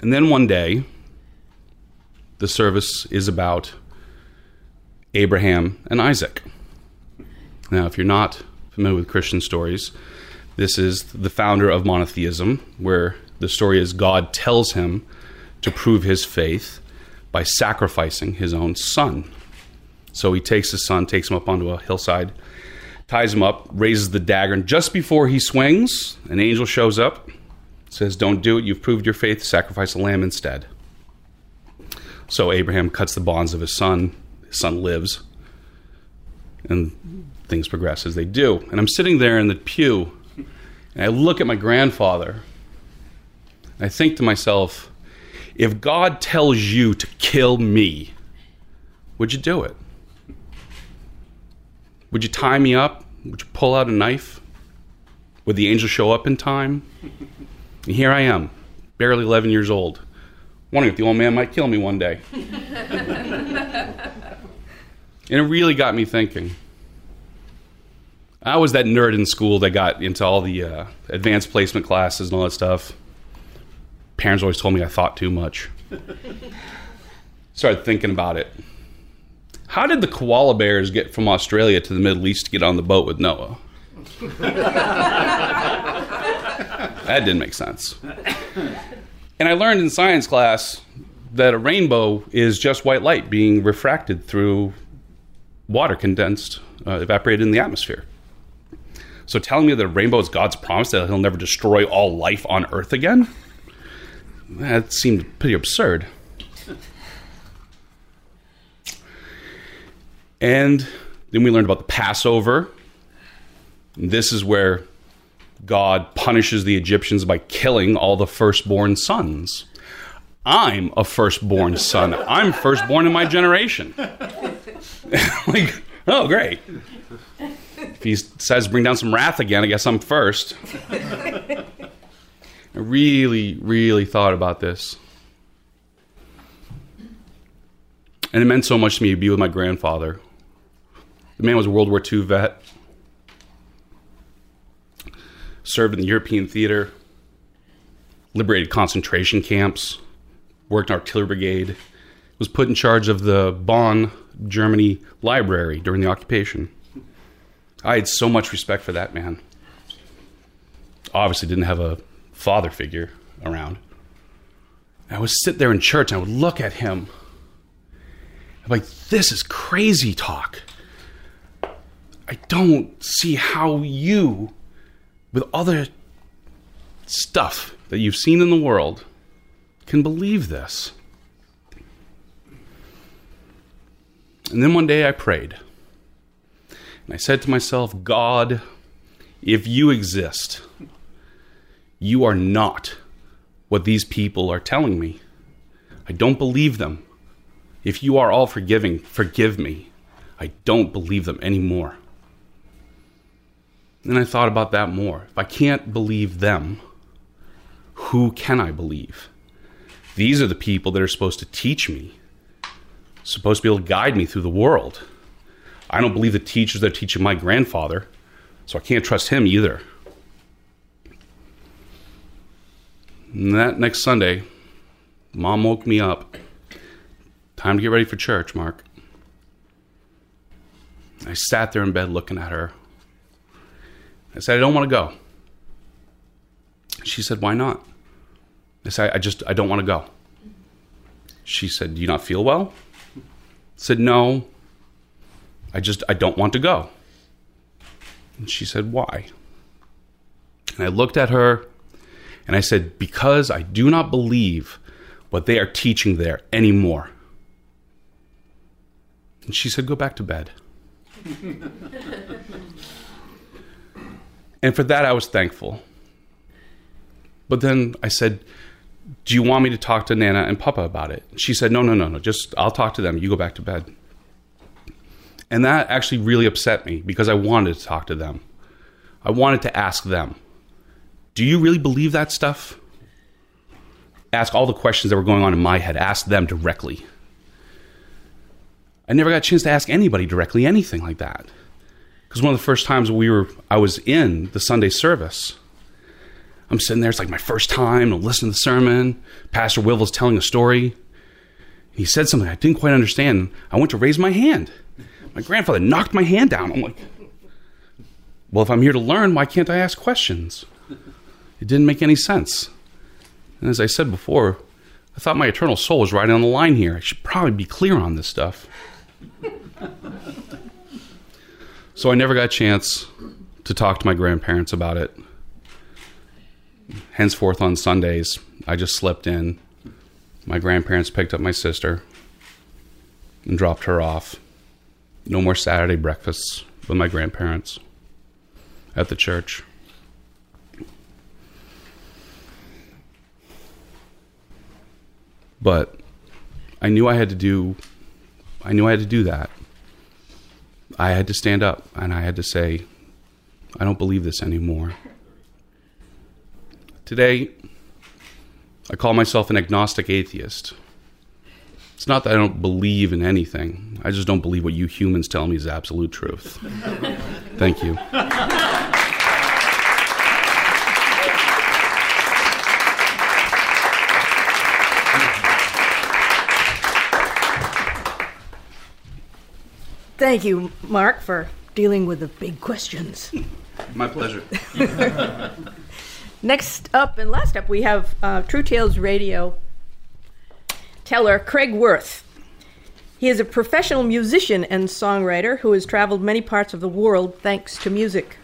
And then one day, the service is about Abraham and Isaac. Now, if you're not familiar with Christian stories, this is the founder of monotheism, where the story is God tells him to prove his faith by sacrificing his own son. So he takes his son, takes him up onto a hillside, ties him up, raises the dagger, and just before he swings, an angel shows up, says, Don't do it, you've proved your faith, sacrifice a lamb instead. So Abraham cuts the bonds of his son, his son lives, and things progress as they do. And I'm sitting there in the pew, and I look at my grandfather, and I think to myself, if God tells you to kill me, would you do it? Would you tie me up? Would you pull out a knife? Would the angel show up in time? And here I am, barely 11 years old, wondering if the old man might kill me one day. and it really got me thinking. I was that nerd in school that got into all the uh, advanced placement classes and all that stuff. Parents always told me I thought too much. Started thinking about it. How did the koala bears get from Australia to the Middle East to get on the boat with Noah? that didn't make sense. And I learned in science class that a rainbow is just white light being refracted through water condensed, uh, evaporated in the atmosphere. So telling me that a rainbow is God's promise that he'll never destroy all life on earth again? That seemed pretty absurd. And then we learned about the Passover. This is where God punishes the Egyptians by killing all the firstborn sons. I'm a firstborn son. I'm firstborn in my generation. like, oh, great. If he says bring down some wrath again, I guess I'm first. I really, really thought about this. And it meant so much to me to be with my grandfather. The man was a World War II vet, served in the European theater, liberated concentration camps, worked in artillery brigade, was put in charge of the Bonn, Germany library during the occupation. I had so much respect for that man. Obviously, didn't have a father figure around. I would sit there in church and I would look at him. I'm like, this is crazy talk. I don't see how you, with other stuff that you've seen in the world, can believe this. And then one day I prayed. And I said to myself, God, if you exist, you are not what these people are telling me. I don't believe them. If you are all forgiving, forgive me. I don't believe them anymore. And I thought about that more. If I can't believe them, who can I believe? These are the people that are supposed to teach me, supposed to be able to guide me through the world. I don't believe the teachers that are teaching my grandfather, so I can't trust him either. And that next Sunday, mom woke me up. Time to get ready for church, Mark. I sat there in bed looking at her. I said, I don't want to go. She said, Why not? I said, I just, I don't want to go. She said, Do you not feel well? I said, No. I just, I don't want to go. And she said, Why? And I looked at her and I said, Because I do not believe what they are teaching there anymore. And she said, Go back to bed. and for that, I was thankful. But then I said, Do you want me to talk to Nana and Papa about it? She said, No, no, no, no. Just, I'll talk to them. You go back to bed. And that actually really upset me because I wanted to talk to them. I wanted to ask them, Do you really believe that stuff? ask all the questions that were going on in my head, ask them directly. I never got a chance to ask anybody directly anything like that. Because one of the first times we were, I was in the Sunday service. I'm sitting there, it's like my first time, to listen to the sermon. Pastor Wivel's telling a story. He said something I didn't quite understand. I went to raise my hand. My grandfather knocked my hand down. I'm like, well, if I'm here to learn, why can't I ask questions? It didn't make any sense. And as I said before, I thought my eternal soul was right on the line here. I should probably be clear on this stuff. so I never got a chance to talk to my grandparents about it. Henceforth, on Sundays, I just slept in. My grandparents picked up my sister and dropped her off. No more Saturday breakfasts with my grandparents at the church. But I knew I had to do I knew I had to do that. I had to stand up and I had to say I don't believe this anymore. Today I call myself an agnostic atheist. It's not that I don't believe in anything. I just don't believe what you humans tell me is absolute truth. Thank you. Thank you, Mark, for dealing with the big questions. My pleasure. Next up and last up, we have uh, True Tales Radio teller Craig Worth. He is a professional musician and songwriter who has traveled many parts of the world thanks to music.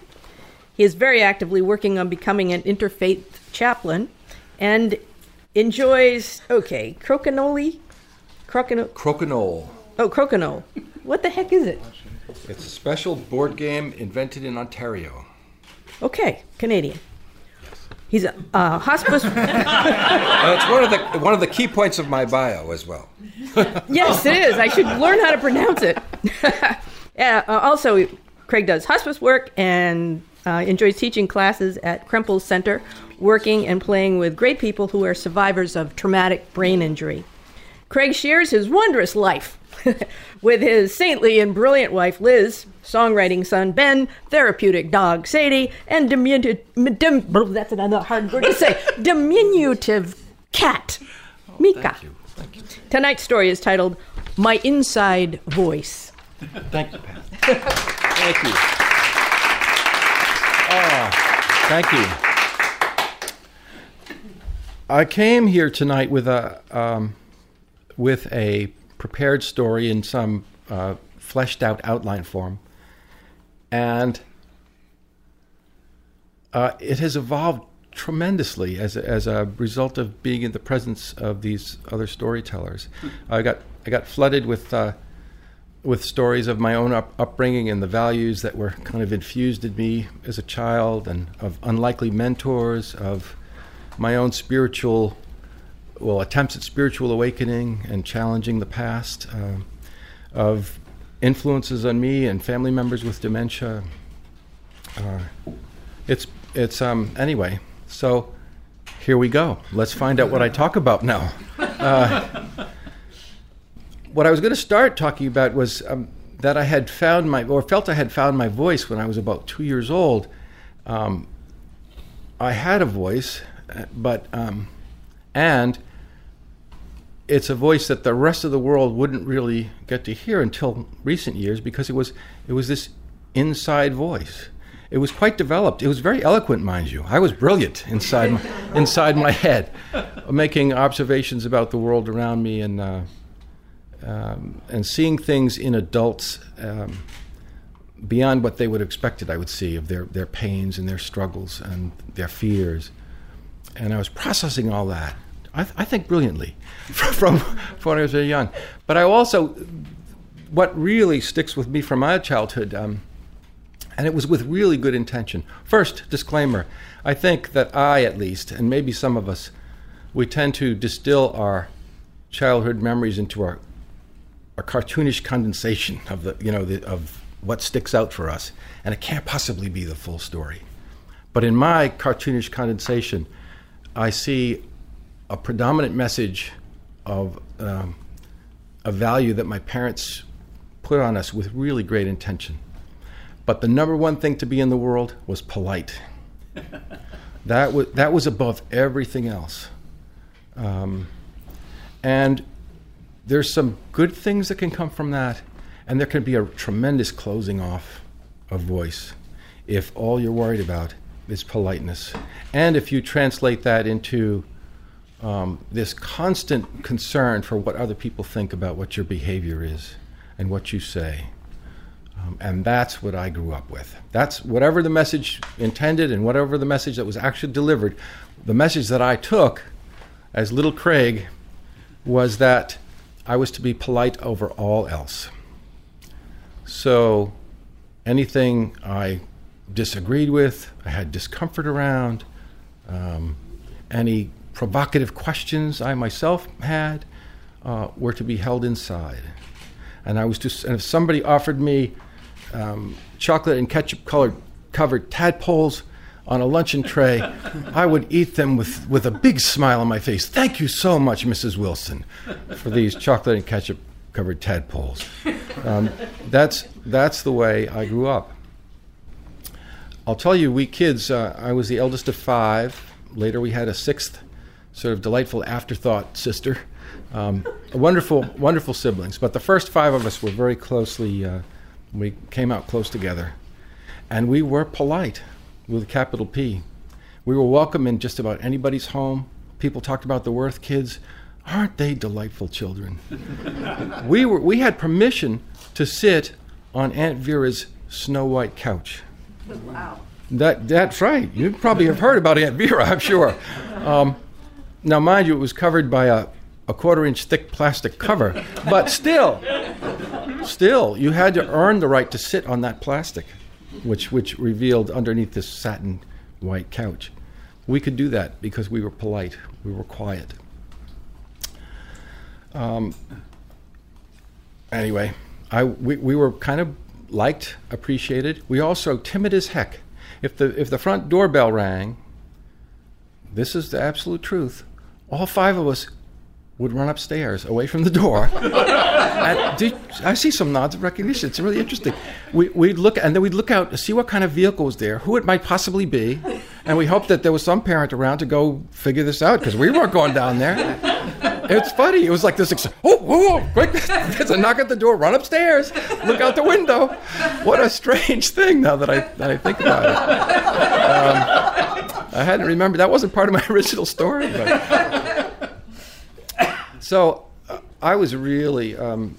He is very actively working on becoming an interfaith chaplain and enjoys, okay, crokinole? Crokinole? Crokinole. Oh, crokinole. What the heck is it? It's a special board game invented in Ontario. Okay, Canadian. He's a uh, hospice. Uh, it's one of the one of the key points of my bio as well. yes, it is. I should learn how to pronounce it. yeah, uh, also, Craig does hospice work and uh, enjoys teaching classes at Krempel Center, working and playing with great people who are survivors of traumatic brain injury. Craig shares his wondrous life with his saintly and brilliant wife Liz, songwriting son Ben, therapeutic dog Sadie, and diminutive, dim, that's another hard word to say, diminutive cat Mika. Thank you. Tonight's story is titled My Inside Voice. Thank you, Pat. Thank you. Ah, thank you. I came here tonight with a um, with a prepared story in some uh, fleshed out outline form, and uh, it has evolved tremendously as a, as a result of being in the presence of these other storytellers. I got I got flooded with uh, with stories of my own up, upbringing and the values that were kind of infused in me as a child, and of unlikely mentors, of my own spiritual well attempts at spiritual awakening and challenging the past, uh, of influences on me and family members with dementia. Uh, it's it's um anyway. So here we go. Let's find out what I talk about now. Uh, what I was going to start talking about was um, that I had found my, or felt I had found my voice when I was about two years old. Um, I had a voice, uh, but, um, and it's a voice that the rest of the world wouldn't really get to hear until recent years because it was, it was this inside voice. It was quite developed. It was very eloquent, mind you. I was brilliant inside my, inside my head, making observations about the world around me and uh, um, and seeing things in adults um, beyond what they would have expected I would see of their, their pains and their struggles and their fears. And I was processing all that, I, th- I think brilliantly, from, from when I was very young. But I also, what really sticks with me from my childhood, um, and it was with really good intention. First, disclaimer I think that I, at least, and maybe some of us, we tend to distill our childhood memories into our a cartoonish condensation of the you know the, of what sticks out for us, and it can't possibly be the full story. But in my cartoonish condensation, I see a predominant message of um, a value that my parents put on us with really great intention. But the number one thing to be in the world was polite. that was that was above everything else. Um, and there's some good things that can come from that, and there can be a tremendous closing off of voice if all you're worried about is politeness. And if you translate that into um, this constant concern for what other people think about what your behavior is and what you say. Um, and that's what I grew up with. That's whatever the message intended and whatever the message that was actually delivered. The message that I took as little Craig was that I was to be polite over all else. So anything I disagreed with, I had discomfort around, um, any provocative questions I myself had uh, were to be held inside. And I was just, and if somebody offered me um, chocolate and ketchup colored covered tadpoles on a luncheon tray, I would eat them with, with a big smile on my face. Thank you so much, Mrs. Wilson, for these chocolate and ketchup covered tadpoles. Um, that's, that's the way I grew up. I'll tell you, we kids, uh, I was the eldest of five. Later, we had a sixth sort of delightful afterthought sister. Um, wonderful, wonderful siblings. But the first five of us were very closely, uh, we came out close together. And we were polite with a capital P. We were welcome in just about anybody's home. People talked about the Worth kids. Aren't they delightful children? we, were, we had permission to sit on Aunt Vera's snow white couch. Wow. That, that's right. You probably have heard about Aunt Vera, I'm sure. Um, now, mind you, it was covered by a, a quarter inch thick plastic cover, but still, still, you had to earn the right to sit on that plastic, which, which revealed underneath this satin white couch. We could do that because we were polite, we were quiet. Um, anyway, I, we, we were kind of liked, appreciated. We also timid as heck. If the if the front doorbell rang, this is the absolute truth all five of us would run upstairs away from the door. did, I see some nods of recognition. It's really interesting. We, we'd look, and then we'd look out to see what kind of vehicle was there, who it might possibly be, and we hoped that there was some parent around to go figure this out because we weren't going down there. It's funny. It was like this. oh, oh, quick! There's a knock at the door. Run upstairs. Look out the window. What a strange thing. Now that I, that I think about it, um, I hadn't remembered. That wasn't part of my original story. But. So uh, I was really um,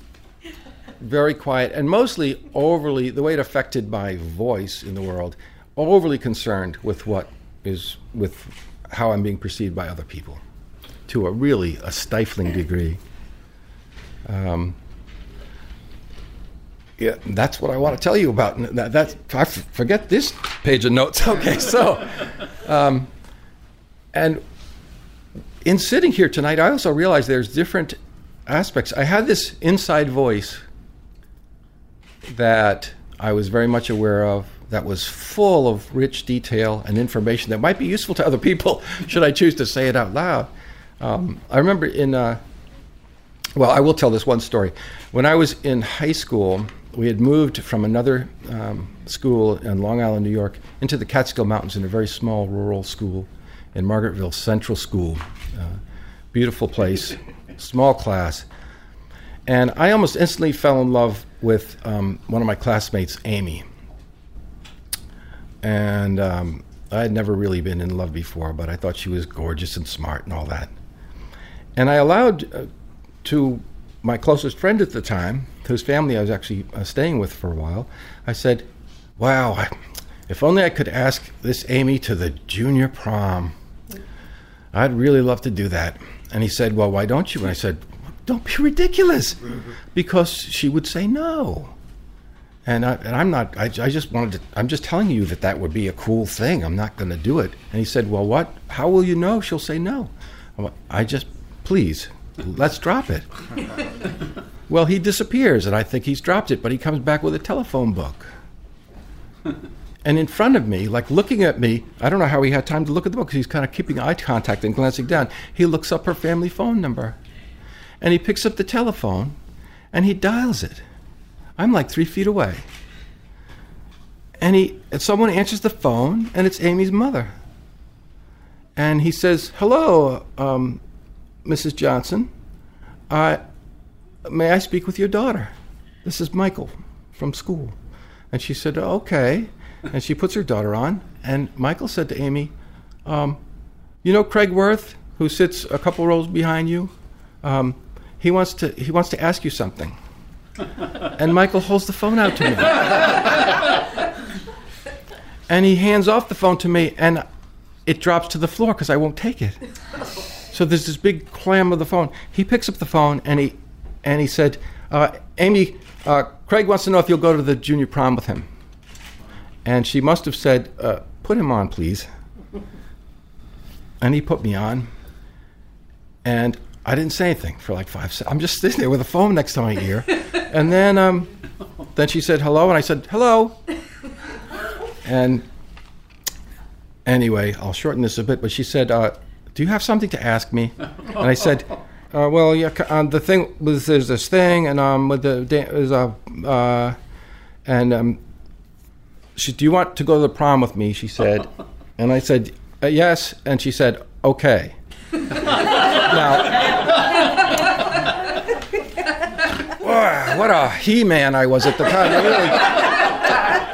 very quiet and mostly overly the way it affected my voice in the world. Overly concerned with what is with how I'm being perceived by other people to a really a stifling degree. Um, yeah, that's what I want to tell you about. That, I forget this page of notes. Okay, so, um, and in sitting here tonight, I also realized there's different aspects. I had this inside voice that I was very much aware of that was full of rich detail and information that might be useful to other people should I choose to say it out loud. Um, I remember in, uh, well, I will tell this one story. When I was in high school, we had moved from another um, school in Long Island, New York, into the Catskill Mountains in a very small rural school in Margaretville Central School. Uh, beautiful place, small class. And I almost instantly fell in love with um, one of my classmates, Amy. And um, I had never really been in love before, but I thought she was gorgeous and smart and all that. And I allowed uh, to my closest friend at the time, whose family I was actually uh, staying with for a while, I said, Wow, if only I could ask this Amy to the junior prom. I'd really love to do that. And he said, Well, why don't you? And I said, Don't be ridiculous. Because she would say no. And, I, am not, I, I, just wanted to, I'm just telling you that that would be a cool thing. I'm not going to do it. And he said, Well, what? How will you know she'll say no? I just please, let's drop it. well, he disappears, and I think he's dropped it, but he comes back with a telephone book. And in front of me, like looking at me, I don't know how he had time to look at the book because he's kind of keeping eye contact and glancing down. He looks up her family phone number. And he picks up the telephone and he dials it. I'm like three feet away. And he and someone answers the phone and it's Amy's mother. And he says, Hello, um, Mrs. Johnson. Uh, may I speak with your daughter? This is Michael from school. And she said, Okay. And she puts her daughter on. And Michael said to Amy, um, You know Craig Worth, who sits a couple rows behind you? Um, he, wants to, he wants to ask you something. and Michael holds the phone out to me. and he hands off the phone to me, and it drops to the floor because I won't take it. So there's this big clam of the phone. He picks up the phone and he and he said, uh, "Amy, uh, Craig wants to know if you'll go to the junior prom with him." And she must have said, uh, "Put him on, please." And he put me on, and I didn't say anything for like five seconds. I'm just sitting there with a phone next to my ear, and then um, then she said hello, and I said hello, and anyway, I'll shorten this a bit. But she said, uh, "Do you have something to ask me?" And I said, uh, "Well, yeah. Um, the thing was there's this thing, and um, with the there's a uh, and um, she, do you want to go to the prom with me?" She said, and I said, uh, "Yes," and she said, "Okay." Wow, what a he-man I was at the time. I really,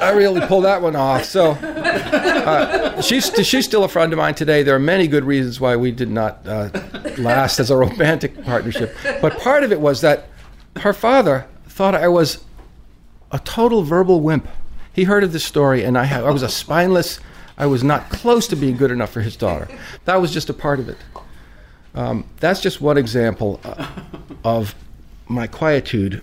I really pulled that one off. So uh, she's she's still a friend of mine today. There are many good reasons why we did not uh, last as a romantic partnership, but part of it was that her father thought I was a total verbal wimp. He heard of this story, and I, had, I was a spineless. I was not close to being good enough for his daughter. That was just a part of it. Um, that's just one example uh, of my quietude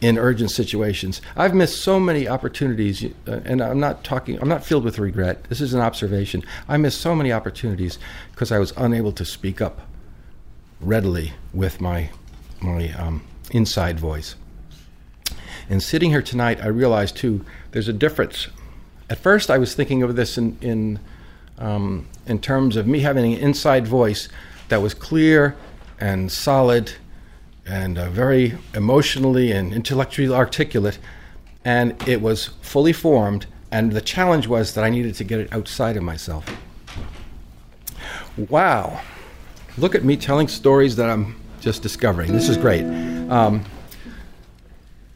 in urgent situations. I've missed so many opportunities, uh, and I'm not talking. I'm not filled with regret. This is an observation. I missed so many opportunities because I was unable to speak up readily with my my um, inside voice. And sitting here tonight, I realized too there's a difference. At first, I was thinking of this in in um, in terms of me having an inside voice that was clear and solid and uh, very emotionally and intellectually articulate, and it was fully formed. And the challenge was that I needed to get it outside of myself. Wow, look at me telling stories that I'm just discovering. This is great. Um,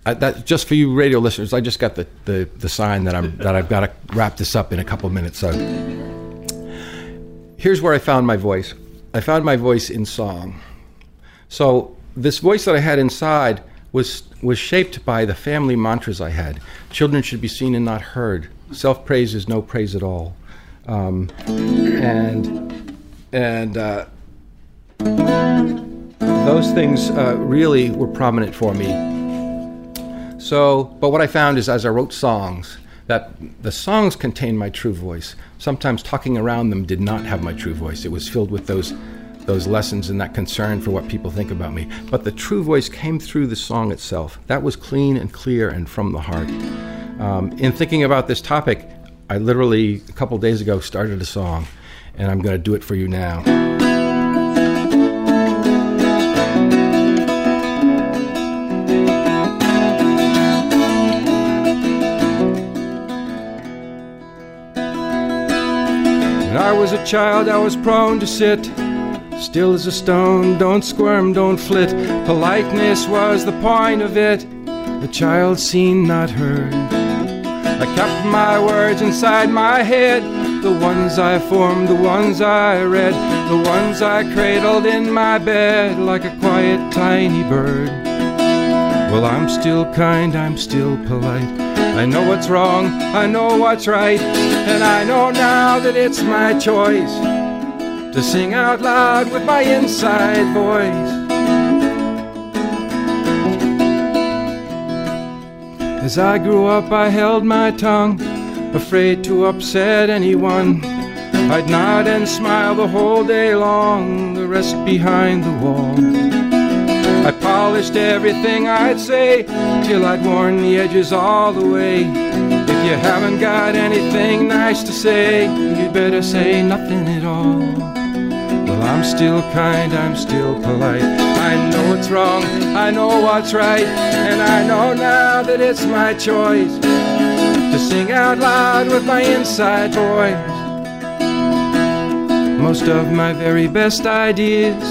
I, that, just for you radio listeners, I just got the, the, the sign that I'm that I've got to wrap this up in a couple minutes. So here's where I found my voice. I found my voice in song. So this voice that I had inside was was shaped by the family mantras I had. Children should be seen and not heard. Self praise is no praise at all. Um, and and uh, those things uh, really were prominent for me. So, but what I found is as I wrote songs, that the songs contained my true voice. Sometimes talking around them did not have my true voice. It was filled with those those lessons and that concern for what people think about me. But the true voice came through the song itself. That was clean and clear and from the heart. Um, in thinking about this topic, I literally a couple days ago started a song, and I'm going to do it for you now. When I was a child, I was prone to sit still as a stone. Don't squirm, don't flit. Politeness was the point of it. A child seen, not heard. I kept my words inside my head. The ones I formed, the ones I read, the ones I cradled in my bed like a quiet tiny bird. Well, I'm still kind, I'm still polite. I know what's wrong, I know what's right, and I know now that it's my choice to sing out loud with my inside voice. As I grew up, I held my tongue, afraid to upset anyone. I'd nod and smile the whole day long, the rest behind the wall. I polished everything I'd say till I'd worn the edges all the way. If you haven't got anything nice to say, you'd better say nothing at all. I'm still kind, I'm still polite. I know it's wrong, I know what's right, and I know now that it's my choice to sing out loud with my inside voice. Most of my very best ideas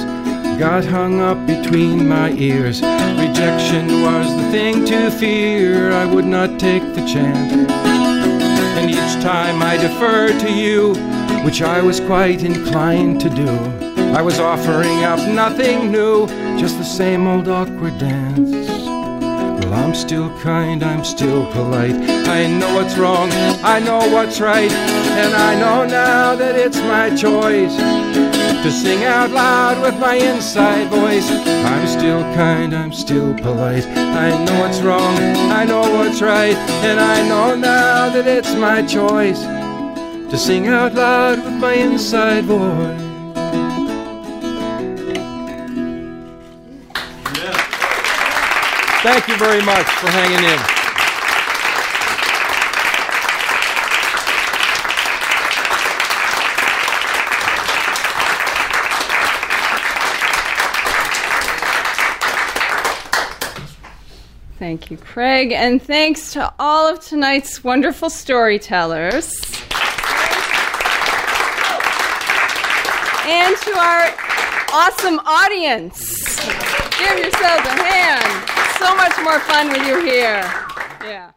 got hung up between my ears. Rejection was the thing to fear, I would not take the chance. And each time I deferred to you, which I was quite inclined to do, I was offering up nothing new, just the same old awkward dance. Well, I'm still kind, I'm still polite. I know what's wrong, I know what's right, and I know now that it's my choice to sing out loud with my inside voice. I'm still kind, I'm still polite. I know what's wrong, I know what's right, and I know now that it's my choice to sing out loud with my inside voice. Thank you very much for hanging in. Thank you, Craig, and thanks to all of tonight's wonderful storytellers. And to our awesome audience. Give yourselves a hand. So much more fun with you here. Yeah.